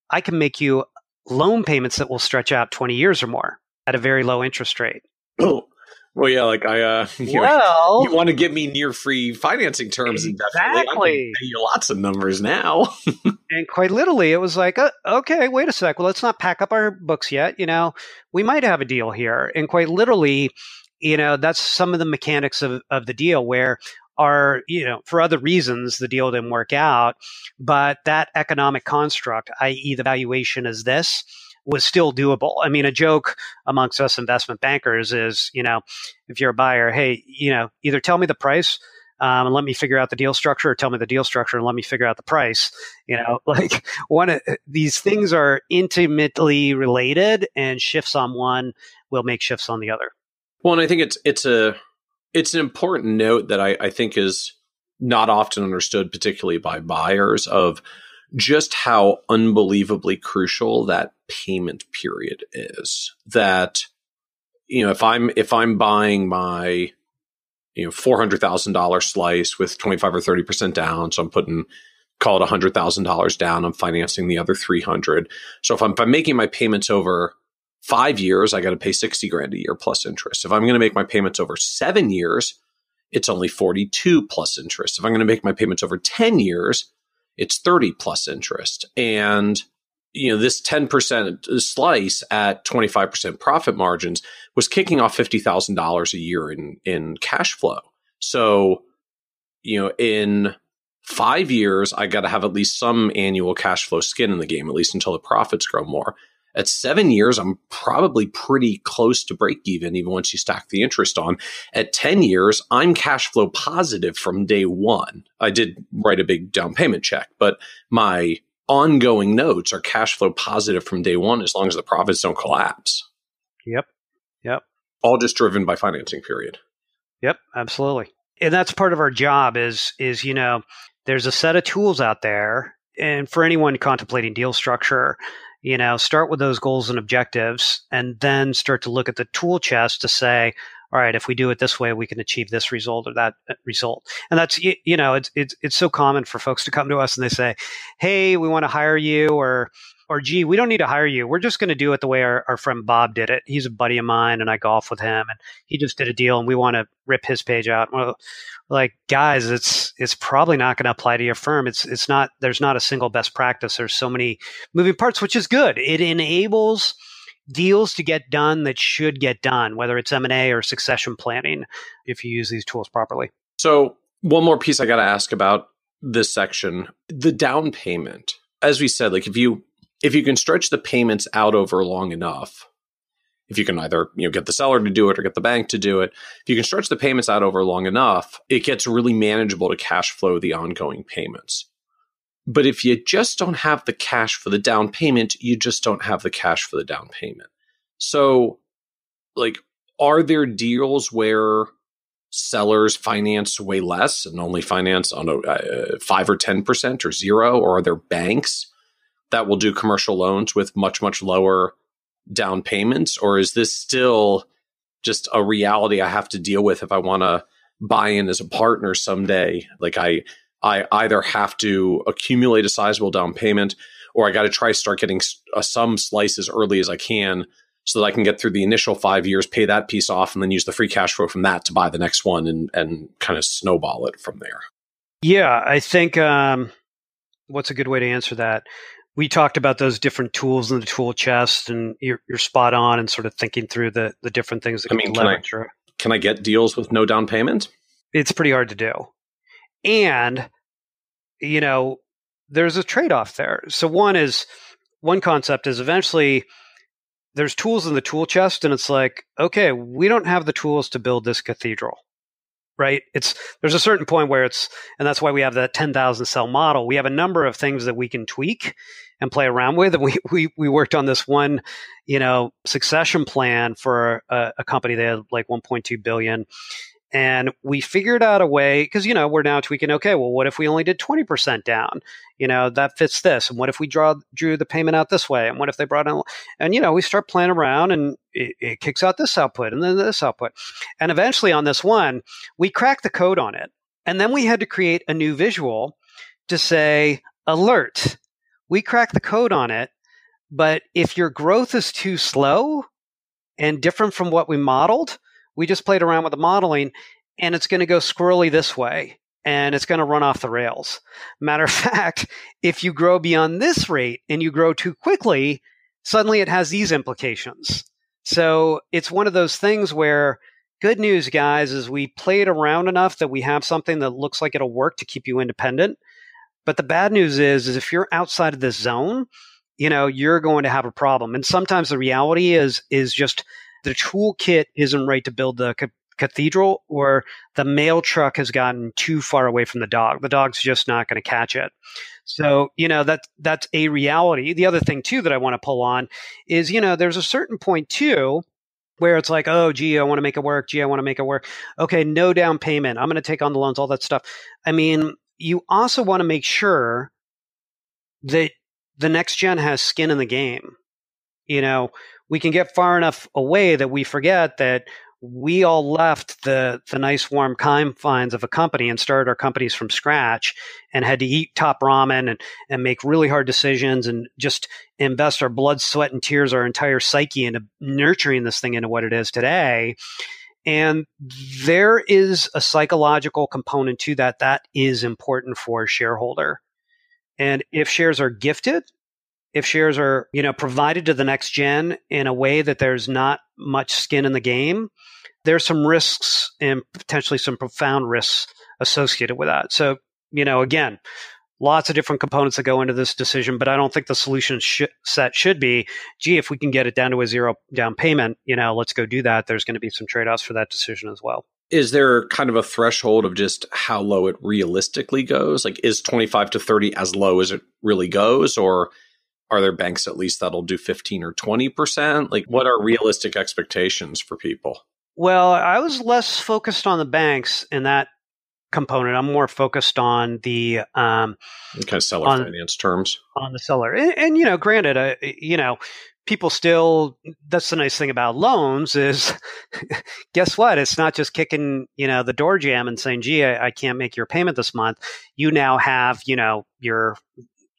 Speaker 2: I can make you loan payments that will stretch out 20 years or more at a very low interest rate.
Speaker 1: Oh, (clears throat) well, yeah, like I, uh, (laughs) you, well, you want to give me near free financing terms, exactly. pay you lots of numbers now. (laughs)
Speaker 2: and quite literally, it was like, uh, okay, wait a sec. Well, let's not pack up our books yet. You know, we might have a deal here. And quite literally, you know, that's some of the mechanics of, of the deal where are you know for other reasons the deal didn't work out but that economic construct i.e the valuation is this was still doable. I mean, a joke amongst us investment bankers is, you know, if you're a buyer, hey, you know, either tell me the price um, and let me figure out the deal structure, or tell me the deal structure and let me figure out the price. You know, (laughs) like one of these things are intimately related, and shifts on one will make shifts on the other.
Speaker 1: Well, and I think it's it's a it's an important note that I, I think is not often understood, particularly by buyers of just how unbelievably crucial that payment period is. That you know, if I'm if I'm buying my you know four hundred thousand dollar slice with twenty five or thirty percent down, so I'm putting call it hundred thousand dollars down. I'm financing the other three hundred. So if I'm, if I'm making my payments over five years, I got to pay sixty grand a year plus interest. If I'm going to make my payments over seven years, it's only forty two plus interest. If I'm going to make my payments over ten years, it's thirty plus interest. And you know this 10% slice at 25% profit margins was kicking off $50,000 a year in in cash flow. So, you know, in 5 years I got to have at least some annual cash flow skin in the game at least until the profits grow more. At 7 years I'm probably pretty close to break even even once you stack the interest on. At 10 years I'm cash flow positive from day 1. I did write a big down payment check, but my ongoing notes are cash flow positive from day one as long as the profits don't collapse.
Speaker 2: Yep. Yep.
Speaker 1: All just driven by financing period.
Speaker 2: Yep, absolutely. And that's part of our job is is, you know, there's a set of tools out there and for anyone contemplating deal structure, you know, start with those goals and objectives and then start to look at the tool chest to say, all right, if we do it this way, we can achieve this result or that uh, result. And that's, you know, it's, it's, it's so common for folks to come to us and they say, Hey, we want to hire you or, or gee, we don't need to hire you. We're just going to do it the way our, our friend Bob did it. He's a buddy of mine and I golf with him and he just did a deal and we want to rip his page out. Well, like guys, it's, it's probably not going to apply to your firm. It's, it's not, there's not a single best practice. There's so many moving parts, which is good. It enables, deals to get done that should get done, whether it's M&A or succession planning, if you use these tools properly.
Speaker 1: So one more piece I got to ask about this section, the down payment. As we said, like if you if you can stretch the payments out over long enough, if you can either you know get the seller to do it or get the bank to do it, if you can stretch the payments out over long enough, it gets really manageable to cash flow the ongoing payments. But if you just don't have the cash for the down payment, you just don't have the cash for the down payment. So, like, are there deals where sellers finance way less and only finance on a uh, five or ten percent or zero, or are there banks that will do commercial loans with much much lower down payments, or is this still just a reality I have to deal with if I want to buy in as a partner someday? Like I I either have to accumulate a sizable down payment or I got to try to start getting uh, some slice as early as I can so that I can get through the initial five years, pay that piece off, and then use the free cash flow from that to buy the next one and, and kind of snowball it from there.
Speaker 2: Yeah, I think um, what's a good way to answer that? We talked about those different tools in the tool chest, and you're, you're spot on and sort of thinking through the, the different things that I mean, can I,
Speaker 1: can I get deals with no down payment?
Speaker 2: It's pretty hard to do. And, you know, there's a trade off there. So, one is one concept is eventually there's tools in the tool chest, and it's like, okay, we don't have the tools to build this cathedral. Right? It's there's a certain point where it's, and that's why we have that 10,000 cell model. We have a number of things that we can tweak and play around with. And (laughs) we, we, we worked on this one, you know, succession plan for a, a company that had like 1.2 billion and we figured out a way because you know we're now tweaking okay well what if we only did 20% down? You know that fits this and what if we draw drew the payment out this way and what if they brought in and you know we start playing around and it, it kicks out this output and then this output and eventually on this one we cracked the code on it and then we had to create a new visual to say alert. We cracked the code on it but if your growth is too slow and different from what we modeled we just played around with the modeling and it's going to go squirrely this way and it's going to run off the rails. Matter of (laughs) fact, if you grow beyond this rate and you grow too quickly, suddenly it has these implications. So it's one of those things where good news, guys, is we played around enough that we have something that looks like it'll work to keep you independent. But the bad news is, is if you're outside of this zone, you know, you're going to have a problem. And sometimes the reality is, is just the toolkit isn't right to build the ca- cathedral or the mail truck has gotten too far away from the dog. The dog's just not going to catch it. So, you know, that that's a reality. The other thing too that I want to pull on is, you know, there's a certain point too where it's like, oh, gee, I want to make it work. Gee, I want to make it work. Okay, no down payment. I'm going to take on the loans, all that stuff. I mean, you also want to make sure that the next gen has skin in the game. You know, we can get far enough away that we forget that we all left the the nice warm confines of a company and started our companies from scratch and had to eat top ramen and and make really hard decisions and just invest our blood sweat and tears our entire psyche into nurturing this thing into what it is today. And there is a psychological component to that that is important for a shareholder. And if shares are gifted if shares are you know provided to the next gen in a way that there's not much skin in the game there's some risks and potentially some profound risks associated with that. So, you know, again, lots of different components that go into this decision, but I don't think the solution sh- set should be, gee, if we can get it down to a zero down payment, you know, let's go do that. There's going to be some trade offs for that decision as well.
Speaker 1: Is there kind of a threshold of just how low it realistically goes? Like, is 25 to 30 as low as it really goes? Or are there banks at least that'll do 15 or 20%? Like, what are realistic expectations for people?
Speaker 2: Well, I was less focused on the banks in that component. I'm more focused on the um,
Speaker 1: kind of seller on, finance terms
Speaker 2: on the seller. And, and you know, granted, uh, you know, people still. That's the nice thing about loans is, (laughs) guess what? It's not just kicking you know the door jam and saying, "Gee, I, I can't make your payment this month." You now have you know your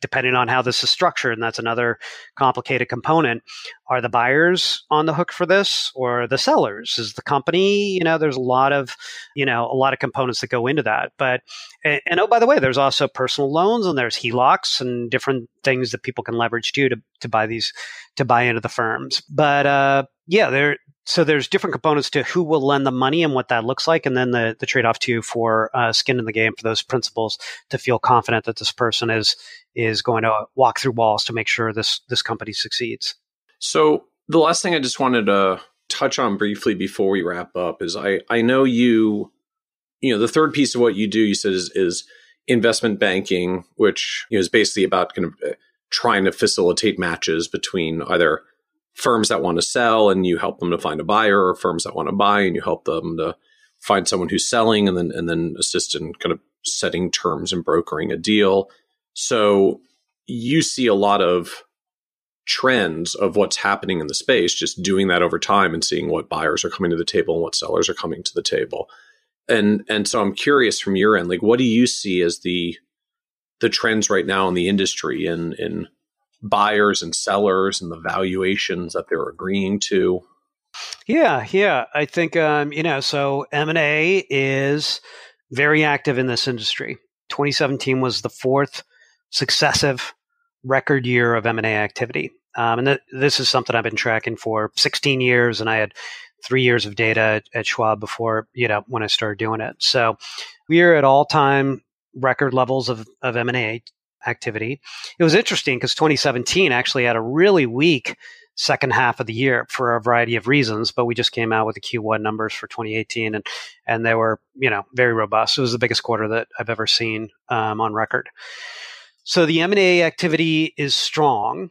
Speaker 2: depending on how this is structured, and that's another complicated component. Are the buyers on the hook for this or the sellers? Is the company, you know, there's a lot of, you know, a lot of components that go into that. But, and, and oh, by the way, there's also personal loans and there's HELOCs and different things that people can leverage too to, to buy these, to buy into the firms. But, uh, yeah, there, so there's different components to who will lend the money and what that looks like, and then the the trade off too for uh, skin in the game for those principals to feel confident that this person is is going to walk through walls to make sure this this company succeeds.
Speaker 1: So the last thing I just wanted to touch on briefly before we wrap up is I I know you you know the third piece of what you do you said is, is investment banking, which you know, is basically about kind of uh, trying to facilitate matches between either firms that want to sell and you help them to find a buyer or firms that want to buy and you help them to find someone who's selling and then and then assist in kind of setting terms and brokering a deal. So you see a lot of trends of what's happening in the space, just doing that over time and seeing what buyers are coming to the table and what sellers are coming to the table. And and so I'm curious from your end, like what do you see as the the trends right now in the industry and in, buyers and sellers and the valuations that they're agreeing to?
Speaker 2: Yeah, yeah. I think um, you know, so M&A is very active in this industry. 2017 was the fourth successive record year of M&A activity. Um, and th- this is something I've been tracking for 16 years, and I had three years of data at, Schwab before, you know, when I started doing it. So we are at all-time record levels of, of M&A activity. It was interesting because 2017 actually had a really weak second half of the year for a variety of reasons, but we just came out with the Q1 numbers for 2018 and and they were, you know, very robust. It was the biggest quarter that I've ever seen um, on record. So the M&A activity is strong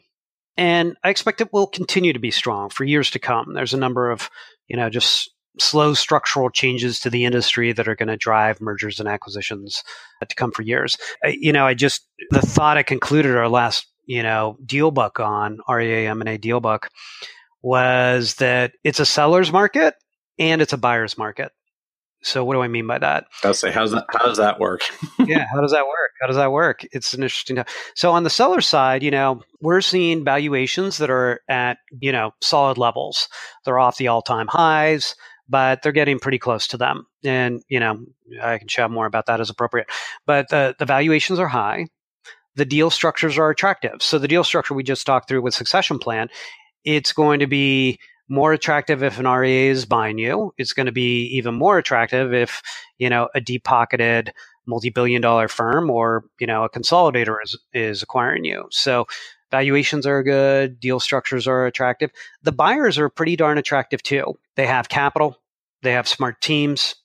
Speaker 2: and I expect it will continue to be strong for years to come. There's a number of, you know, just slow structural changes to the industry that are going to drive mergers and acquisitions uh, to come for years. I, you know, I just the thought I concluded our last you know deal book on RIA M&A deal book was that it's a seller's market and it's a buyer's market. So what do I mean by that?
Speaker 1: I'll say how's that how does that work? (laughs)
Speaker 2: yeah, how does that work? How does that work? It's an interesting. So on the seller side, you know, we're seeing valuations that are at you know solid levels. They're off the all time highs but they're getting pretty close to them. And, you know, I can chat more about that as appropriate. But the, the valuations are high. The deal structures are attractive. So the deal structure we just talked through with succession plan, it's going to be more attractive if an RIA is buying you. It's going to be even more attractive if, you know, a deep pocketed multi-billion dollar firm or, you know, a consolidator is, is acquiring you. So Valuations are good, deal structures are attractive. The buyers are pretty darn attractive too. They have capital, they have smart teams,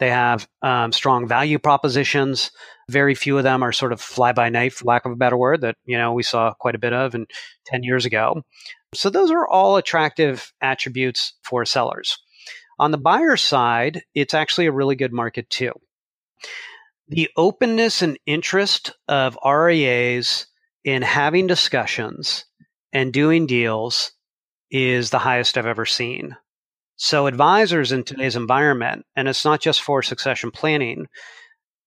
Speaker 2: they have um, strong value propositions. Very few of them are sort of fly by night, for lack of a better word, that you know we saw quite a bit of in 10 years ago. So those are all attractive attributes for sellers. On the buyer side, it's actually a really good market too. The openness and interest of RIAs in having discussions and doing deals is the highest I've ever seen. So, advisors in today's environment, and it's not just for succession planning,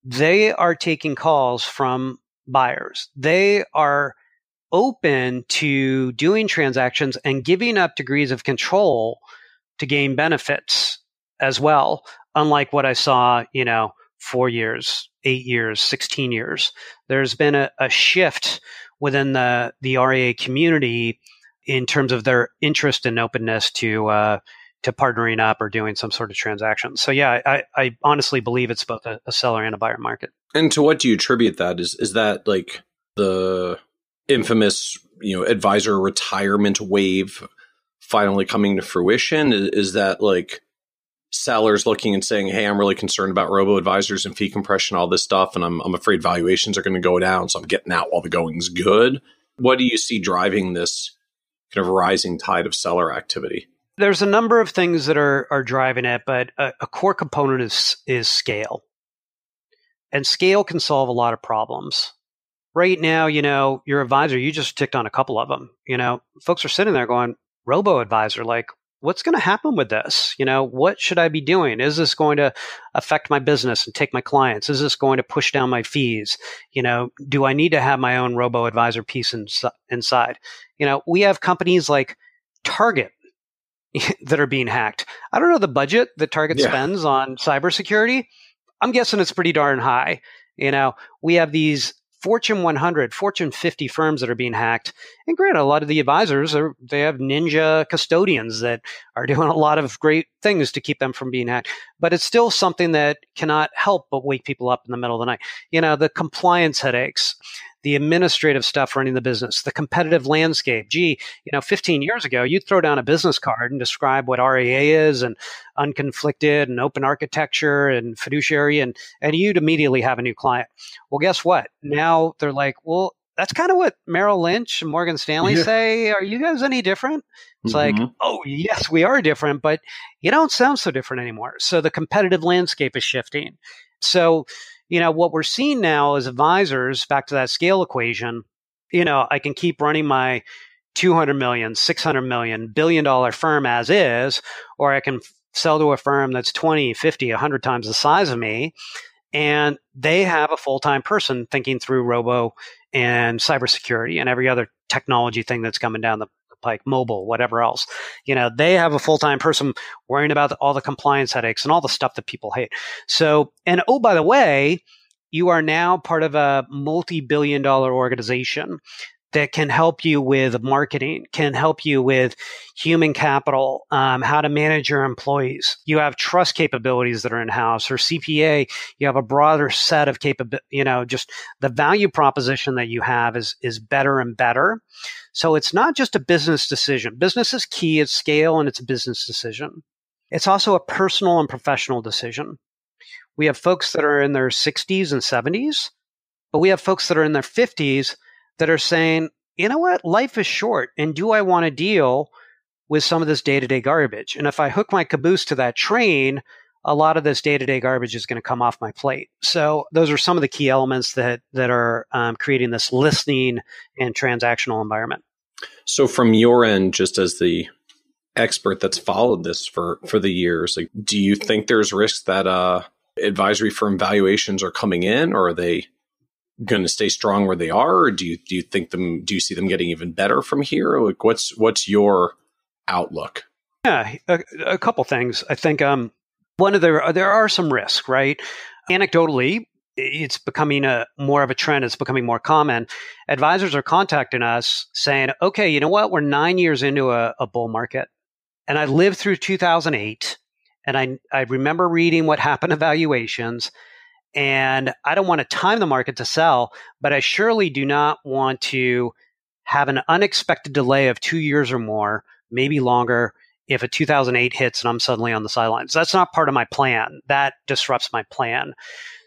Speaker 2: they are taking calls from buyers. They are open to doing transactions and giving up degrees of control to gain benefits as well, unlike what I saw, you know, four years, eight years, 16 years. There's been a, a shift within the, the RIA community in terms of their interest and openness to uh, to partnering up or doing some sort of transaction. So yeah, I, I honestly believe it's both a, a, seller and a buyer market.
Speaker 1: And to what do you attribute that? Is is that like the infamous you know advisor retirement wave finally coming to fruition? Is, is that like sellers looking and saying, "Hey, I'm really concerned about robo advisors and fee compression, all this stuff, and I'm I'm afraid valuations are going to go down, so I'm getting out while the going's good." What do you see driving this kind of rising tide of seller activity?
Speaker 2: There's a number of things that are are driving it, but a, a core component is is scale, and scale can solve a lot of problems. Right now, you know, your advisor, you just ticked on a couple of them. You know, folks are sitting there going, "Robo advisor, like what's going to happen with this? You know, what should I be doing? Is this going to affect my business and take my clients? Is this going to push down my fees? You know, do I need to have my own robo advisor piece in, inside? You know, we have companies like Target (laughs) that are being hacked. I don't know the budget that Target yeah. spends on cybersecurity. I'm guessing it's pretty darn high. You know, we have these Fortune 100, Fortune 50 firms that are being hacked. And granted, a lot of the advisors are they have ninja custodians that are (laughs) doing a lot of great things to keep them from being hacked. But it's still something that cannot help but wake people up in the middle of the night. You know, the compliance headaches, the administrative stuff running the business, the competitive landscape. Gee, you know, 15 years ago, you'd throw down a business card and describe what RIA is and unconflicted and open architecture and fiduciary, and, and you'd immediately have a new client. Well, guess what? Now they're like, well, that's kind of what Merrill Lynch and Morgan Stanley yeah. say. Are you guys any different? It's mm-hmm. like, oh, yes, we are different, but you don't sound so different anymore. So the competitive landscape is shifting. So you know, what we're seeing now is advisors, back to that scale equation, you know, I can keep running my 200 million, 600 million, billion dollar firm as is, or I can sell to a firm that's 20, 50, 100 times the size of me. And they have a full time person thinking through robo and cybersecurity and every other technology thing that's coming down the like mobile, whatever else. You know, they have a full time person worrying about all the compliance headaches and all the stuff that people hate. So, and oh, by the way, you are now part of a multi billion dollar organization that can help you with marketing, can help you with human capital, um, how to manage your employees. You have trust capabilities that are in house, or CPA. You have a broader set of capability. You know, just the value proposition that you have is is better and better. So it's not just a business decision. Business is key, it's scale, and it's a business decision. It's also a personal and professional decision. We have folks that are in their 60s and 70s, but we have folks that are in their 50s that are saying, you know what, life is short, and do I want to deal with some of this day to day garbage? And if I hook my caboose to that train, a lot of this day to day garbage is going to come off my plate. So those are some of the key elements that that are um, creating this listening and transactional environment.
Speaker 1: So from your end, just as the expert that's followed this for for the years, like do you think there's risks that uh advisory firm valuations are coming in or are they going to stay strong where they are or do you do you think them do you see them getting even better from here like what's what's your outlook
Speaker 2: yeah a, a couple things i think um one of the there are some risks right anecdotally it's becoming a more of a trend. It's becoming more common. Advisors are contacting us saying, okay, you know what? We're nine years into a, a bull market and I lived through 2008 and I, I remember reading what happened to valuations and I don't want to time the market to sell, but I surely do not want to have an unexpected delay of two years or more, maybe longer, if a 2008 hits and I'm suddenly on the sidelines. That's not part of my plan. That disrupts my plan.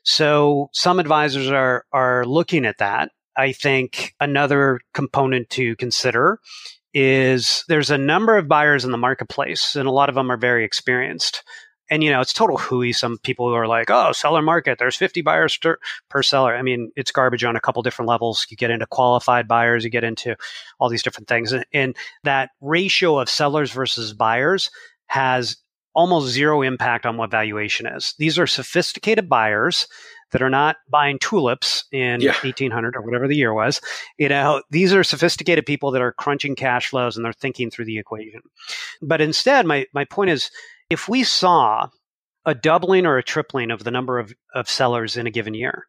Speaker 2: So some advisors are are looking at that. I think another component to consider is there's a number of buyers in the marketplace, and a lot of them are very experienced. And you know it's total hooey. Some people who are like, "Oh, seller market, there's 50 buyers per seller." I mean, it's garbage on a couple different levels. You get into qualified buyers, you get into all these different things, and, and that ratio of sellers versus buyers has almost zero impact on what valuation is. These are sophisticated buyers that are not buying tulips in yeah. 1800 or whatever the year was. You know, these are sophisticated people that are crunching cash flows and they're thinking through the equation. But instead, my, my point is if we saw a doubling or a tripling of the number of, of sellers in a given year,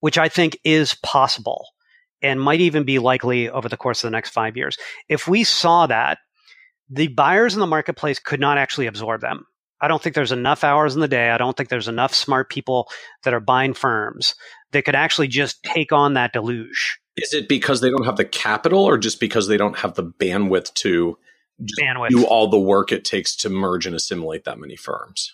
Speaker 2: which I think is possible and might even be likely over the course of the next five years, if we saw that, the buyers in the marketplace could not actually absorb them. I don't think there's enough hours in the day. I don't think there's enough smart people that are buying firms that could actually just take on that deluge.
Speaker 1: Is it because they don't have the capital or just because they don't have the bandwidth to bandwidth. do all the work it takes to merge and assimilate that many firms?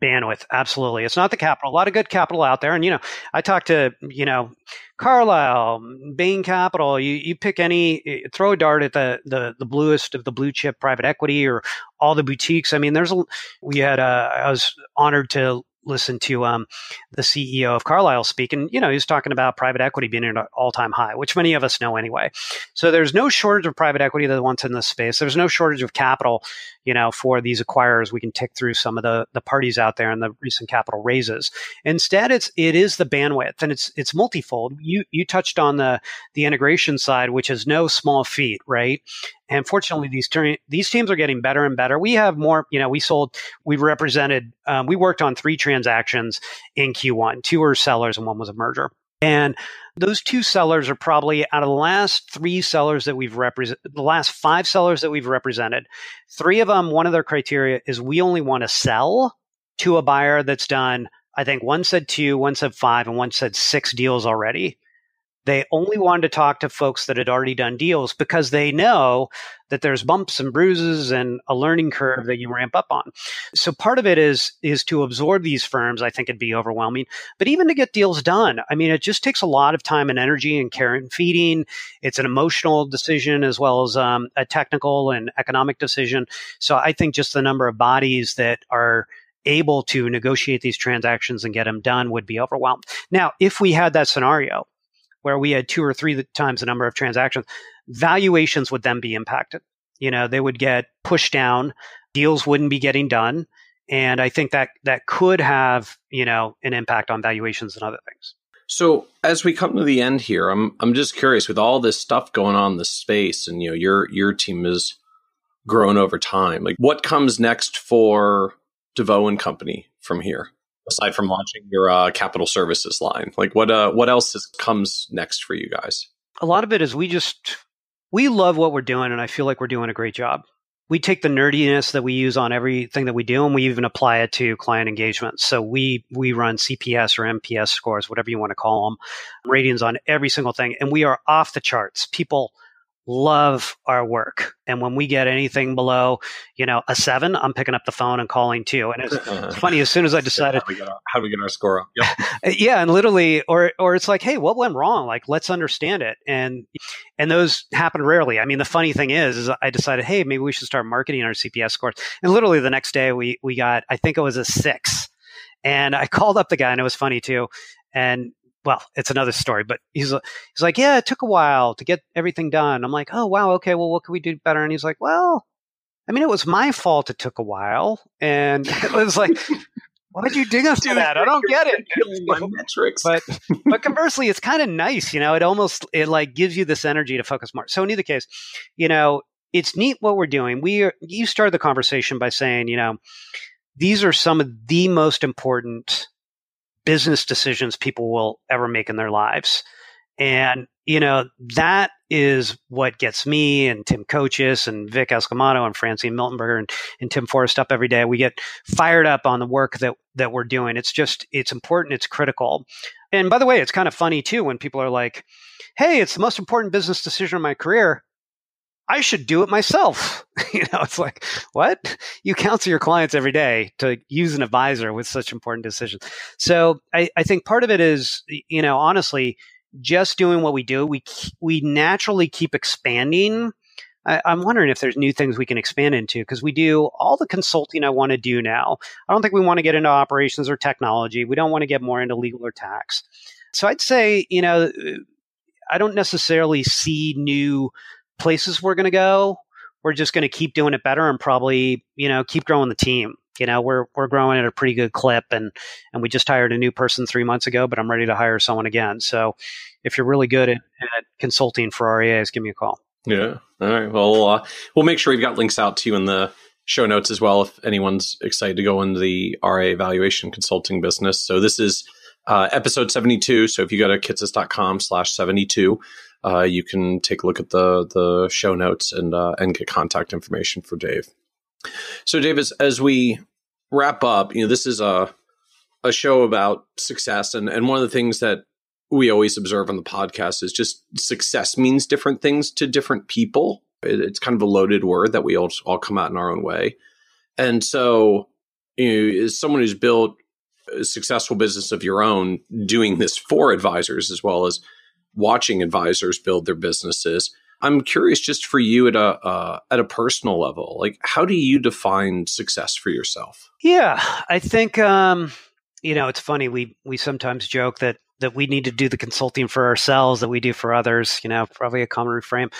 Speaker 2: bandwidth absolutely. It's not the capital. A lot of good capital out there. And you know i talked to you know carlyle bain capital. You, you pick any throw a dart at the, the the bluest of the blue chip private equity or all the boutiques. I mean there's a we had uh, i was honored to listen to um, the CEO of Carlyle speak, and you know he's talking about private equity being at an all-time high, which many of us know anyway. So there's no shortage of private equity that wants in this space. There's no shortage of capital, you know, for these acquirers. We can tick through some of the the parties out there and the recent capital raises. Instead, it's it is the bandwidth, and it's it's multifold. You you touched on the the integration side, which is no small feat, right? And fortunately, these ter- these teams are getting better and better. We have more. You know, we sold, we represented, um, we worked on three transactions in Q1. Two were sellers, and one was a merger. And those two sellers are probably out of the last three sellers that we've represented, the last five sellers that we've represented, three of them, one of their criteria is we only want to sell to a buyer that's done, I think one said two, one said five, and one said six deals already. They only wanted to talk to folks that had already done deals because they know that there's bumps and bruises and a learning curve that you ramp up on. So part of it is is to absorb these firms. I think it'd be overwhelming, but even to get deals done, I mean, it just takes a lot of time and energy and care and feeding. It's an emotional decision as well as um, a technical and economic decision. So I think just the number of bodies that are able to negotiate these transactions and get them done would be overwhelmed. Now, if we had that scenario where we had two or three times the number of transactions, valuations would then be impacted. You know, they would get pushed down, deals wouldn't be getting done. And I think that that could have, you know, an impact on valuations and other things.
Speaker 1: So as we come to the end here, I'm I'm just curious with all this stuff going on in the space and you know your your team has grown over time. Like what comes next for DeVoe and Company from here? Aside from launching your uh, capital services line? Like what uh, what else is, comes next for you guys?
Speaker 2: A lot of it is we just we love what we're doing, and I feel like we're doing a great job. We take the nerdiness that we use on everything that we do, and we even apply it to client engagement. So we we run CPS or NPS scores, whatever you want to call them, ratings on every single thing, and we are off the charts. People love our work. And when we get anything below, you know, a seven, I'm picking up the phone and calling too. And it's (laughs) funny, as soon as I decided,
Speaker 1: how do we get our, how do we get our score up?
Speaker 2: Yep. (laughs) yeah. And literally, or, or it's like, Hey, what went wrong? Like, let's understand it. And, and those happen rarely. I mean, the funny thing is, is I decided, Hey, maybe we should start marketing our CPS scores. And literally the next day we, we got, I think it was a six. And I (laughs) called up the guy and it was funny too. And well, it's another story, but he's he's like, yeah, it took a while to get everything done. I'm like, oh wow, okay, well, what can we do better? And he's like, well, I mean, it was my fault. It took a while, and (laughs) it was like, why did you dig us to that? I don't get it. (laughs)
Speaker 1: My metrics,
Speaker 2: but (laughs) but conversely, it's kind of nice. You know, it almost it like gives you this energy to focus more. So in either case, you know, it's neat what we're doing. We are, you started the conversation by saying, you know, these are some of the most important business decisions people will ever make in their lives. And, you know, that is what gets me and Tim Kochis and Vic Esclamado and Francine Miltenberger and, and Tim Forrest up every day. We get fired up on the work that, that we're doing. It's just, it's important. It's critical. And by the way, it's kind of funny too when people are like, Hey, it's the most important business decision of my career. I should do it myself. (laughs) you know, it's like, what? You counsel your clients every day to use an advisor with such important decisions. So I, I think part of it is, you know, honestly, just doing what we do, we we naturally keep expanding I, am wondering if there's new things we can expand into because we do all the consulting I want to do now. I don't think we want to get into operations or technology. We don't want to get more into legal or tax. So I'd say, you know, uh, I don't necessarily see new places we're going to go. We're just going to keep doing it better and probably, you know, keep growing the team. You know, we're we're growing at a pretty good clip, and and we just hired a new person three months ago, but I'm ready to hire someone again. So, if you're really good at, at consulting for RIAs, give me a call.
Speaker 1: Yeah. All right. Well, uh, we'll make sure we've got links out to you in the show notes as well if anyone's excited to go into the RIA valuation consulting business. So this is uh, episode 72. So if you go to kitces.com slash 72, uh, you can take a look at the the show notes and uh, and get contact information for Dave. So Dave, as, as we wrap up, you know, this is a a show about success and, and one of the things that we always observe on the podcast is just success means different things to different people. It, it's kind of a loaded word that we all all come out in our own way. And so, you know, as someone who's built a successful business of your own, doing this for advisors as well as watching advisors build their businesses, I'm curious just for you at a uh, at a personal level, like how do you define success for yourself?
Speaker 2: Yeah, I think um, you know it's funny. We we sometimes joke that that we need to do the consulting for ourselves that we do for others, you know, probably a common reframe.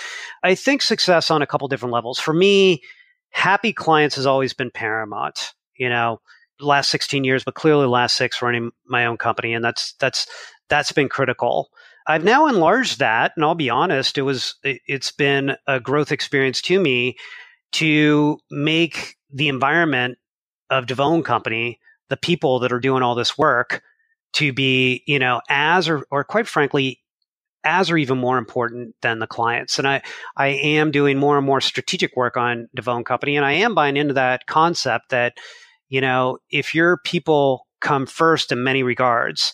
Speaker 2: I think success on a couple different levels. For me, happy clients has always been paramount, you know, last 16 years, but clearly last six running my own company. And that's, that's, that's been critical. I've now enlarged that, and I'll be honest, it was it's been a growth experience to me to make the environment of DeVoe and Company, the people that are doing all this work, to be, you know, as or, or quite frankly, as or even more important than the clients. And I, I am doing more and more strategic work on DeVoe Company, and I am buying into that concept that, you know, if your people come first in many regards,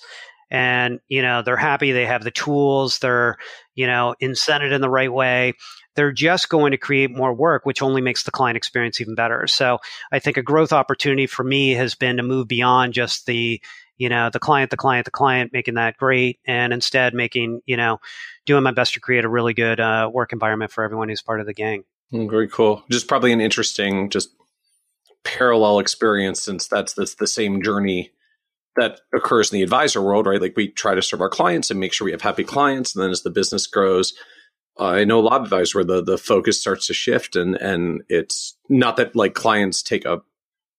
Speaker 2: and you know they're happy, they have the tools, they're you know incented in the right way. They're just going to create more work, which only makes the client experience even better. So I think a growth opportunity for me has been to move beyond just the you know, the client, the client, the client, making that great, and instead making, you know, doing my best to create a really good uh, work environment for everyone who's part of the gang.
Speaker 1: Mm, very cool. Just probably an interesting, just parallel experience since that's the, the same journey that occurs in the advisor world, right? Like we try to serve our clients and make sure we have happy clients, and then as the business grows, uh, I know a lot of advisors where the the focus starts to shift, and and it's not that like clients take a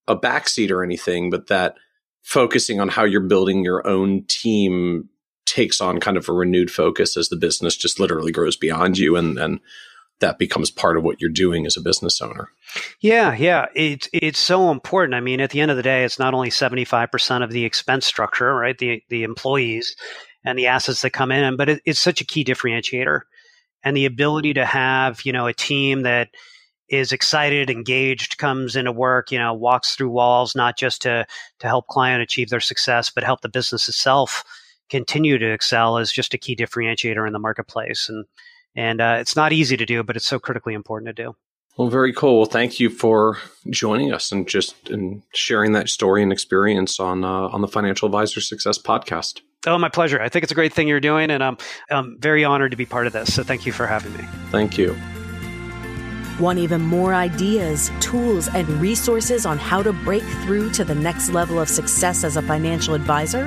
Speaker 1: a backseat or anything, but that focusing on how you're building your own team takes on kind of a renewed focus as the business just literally grows beyond you and then that becomes part of what you're doing as a business owner.
Speaker 2: Yeah, yeah, it's it's so important. I mean, at the end of the day, it's not only 75% of the expense structure, right? The the employees and the assets that come in, but it, it's such a key differentiator. And the ability to have, you know, a team that is excited, engaged, comes into work, you know, walks through walls, not just to to help client achieve their success, but help the business itself continue to excel is just a key differentiator in the marketplace. And and uh, it's not easy to do, but it's so critically important to do.
Speaker 1: Well, very cool. Well, thank you for joining us and just and sharing that story and experience on uh, on the Financial Advisor Success Podcast.
Speaker 2: Oh, my pleasure. I think it's a great thing you're doing, and I'm, I'm very honored to be part of this. So, thank you for having me.
Speaker 1: Thank you.
Speaker 3: Want even more ideas, tools, and resources on how to break through to the next level of success as a financial advisor?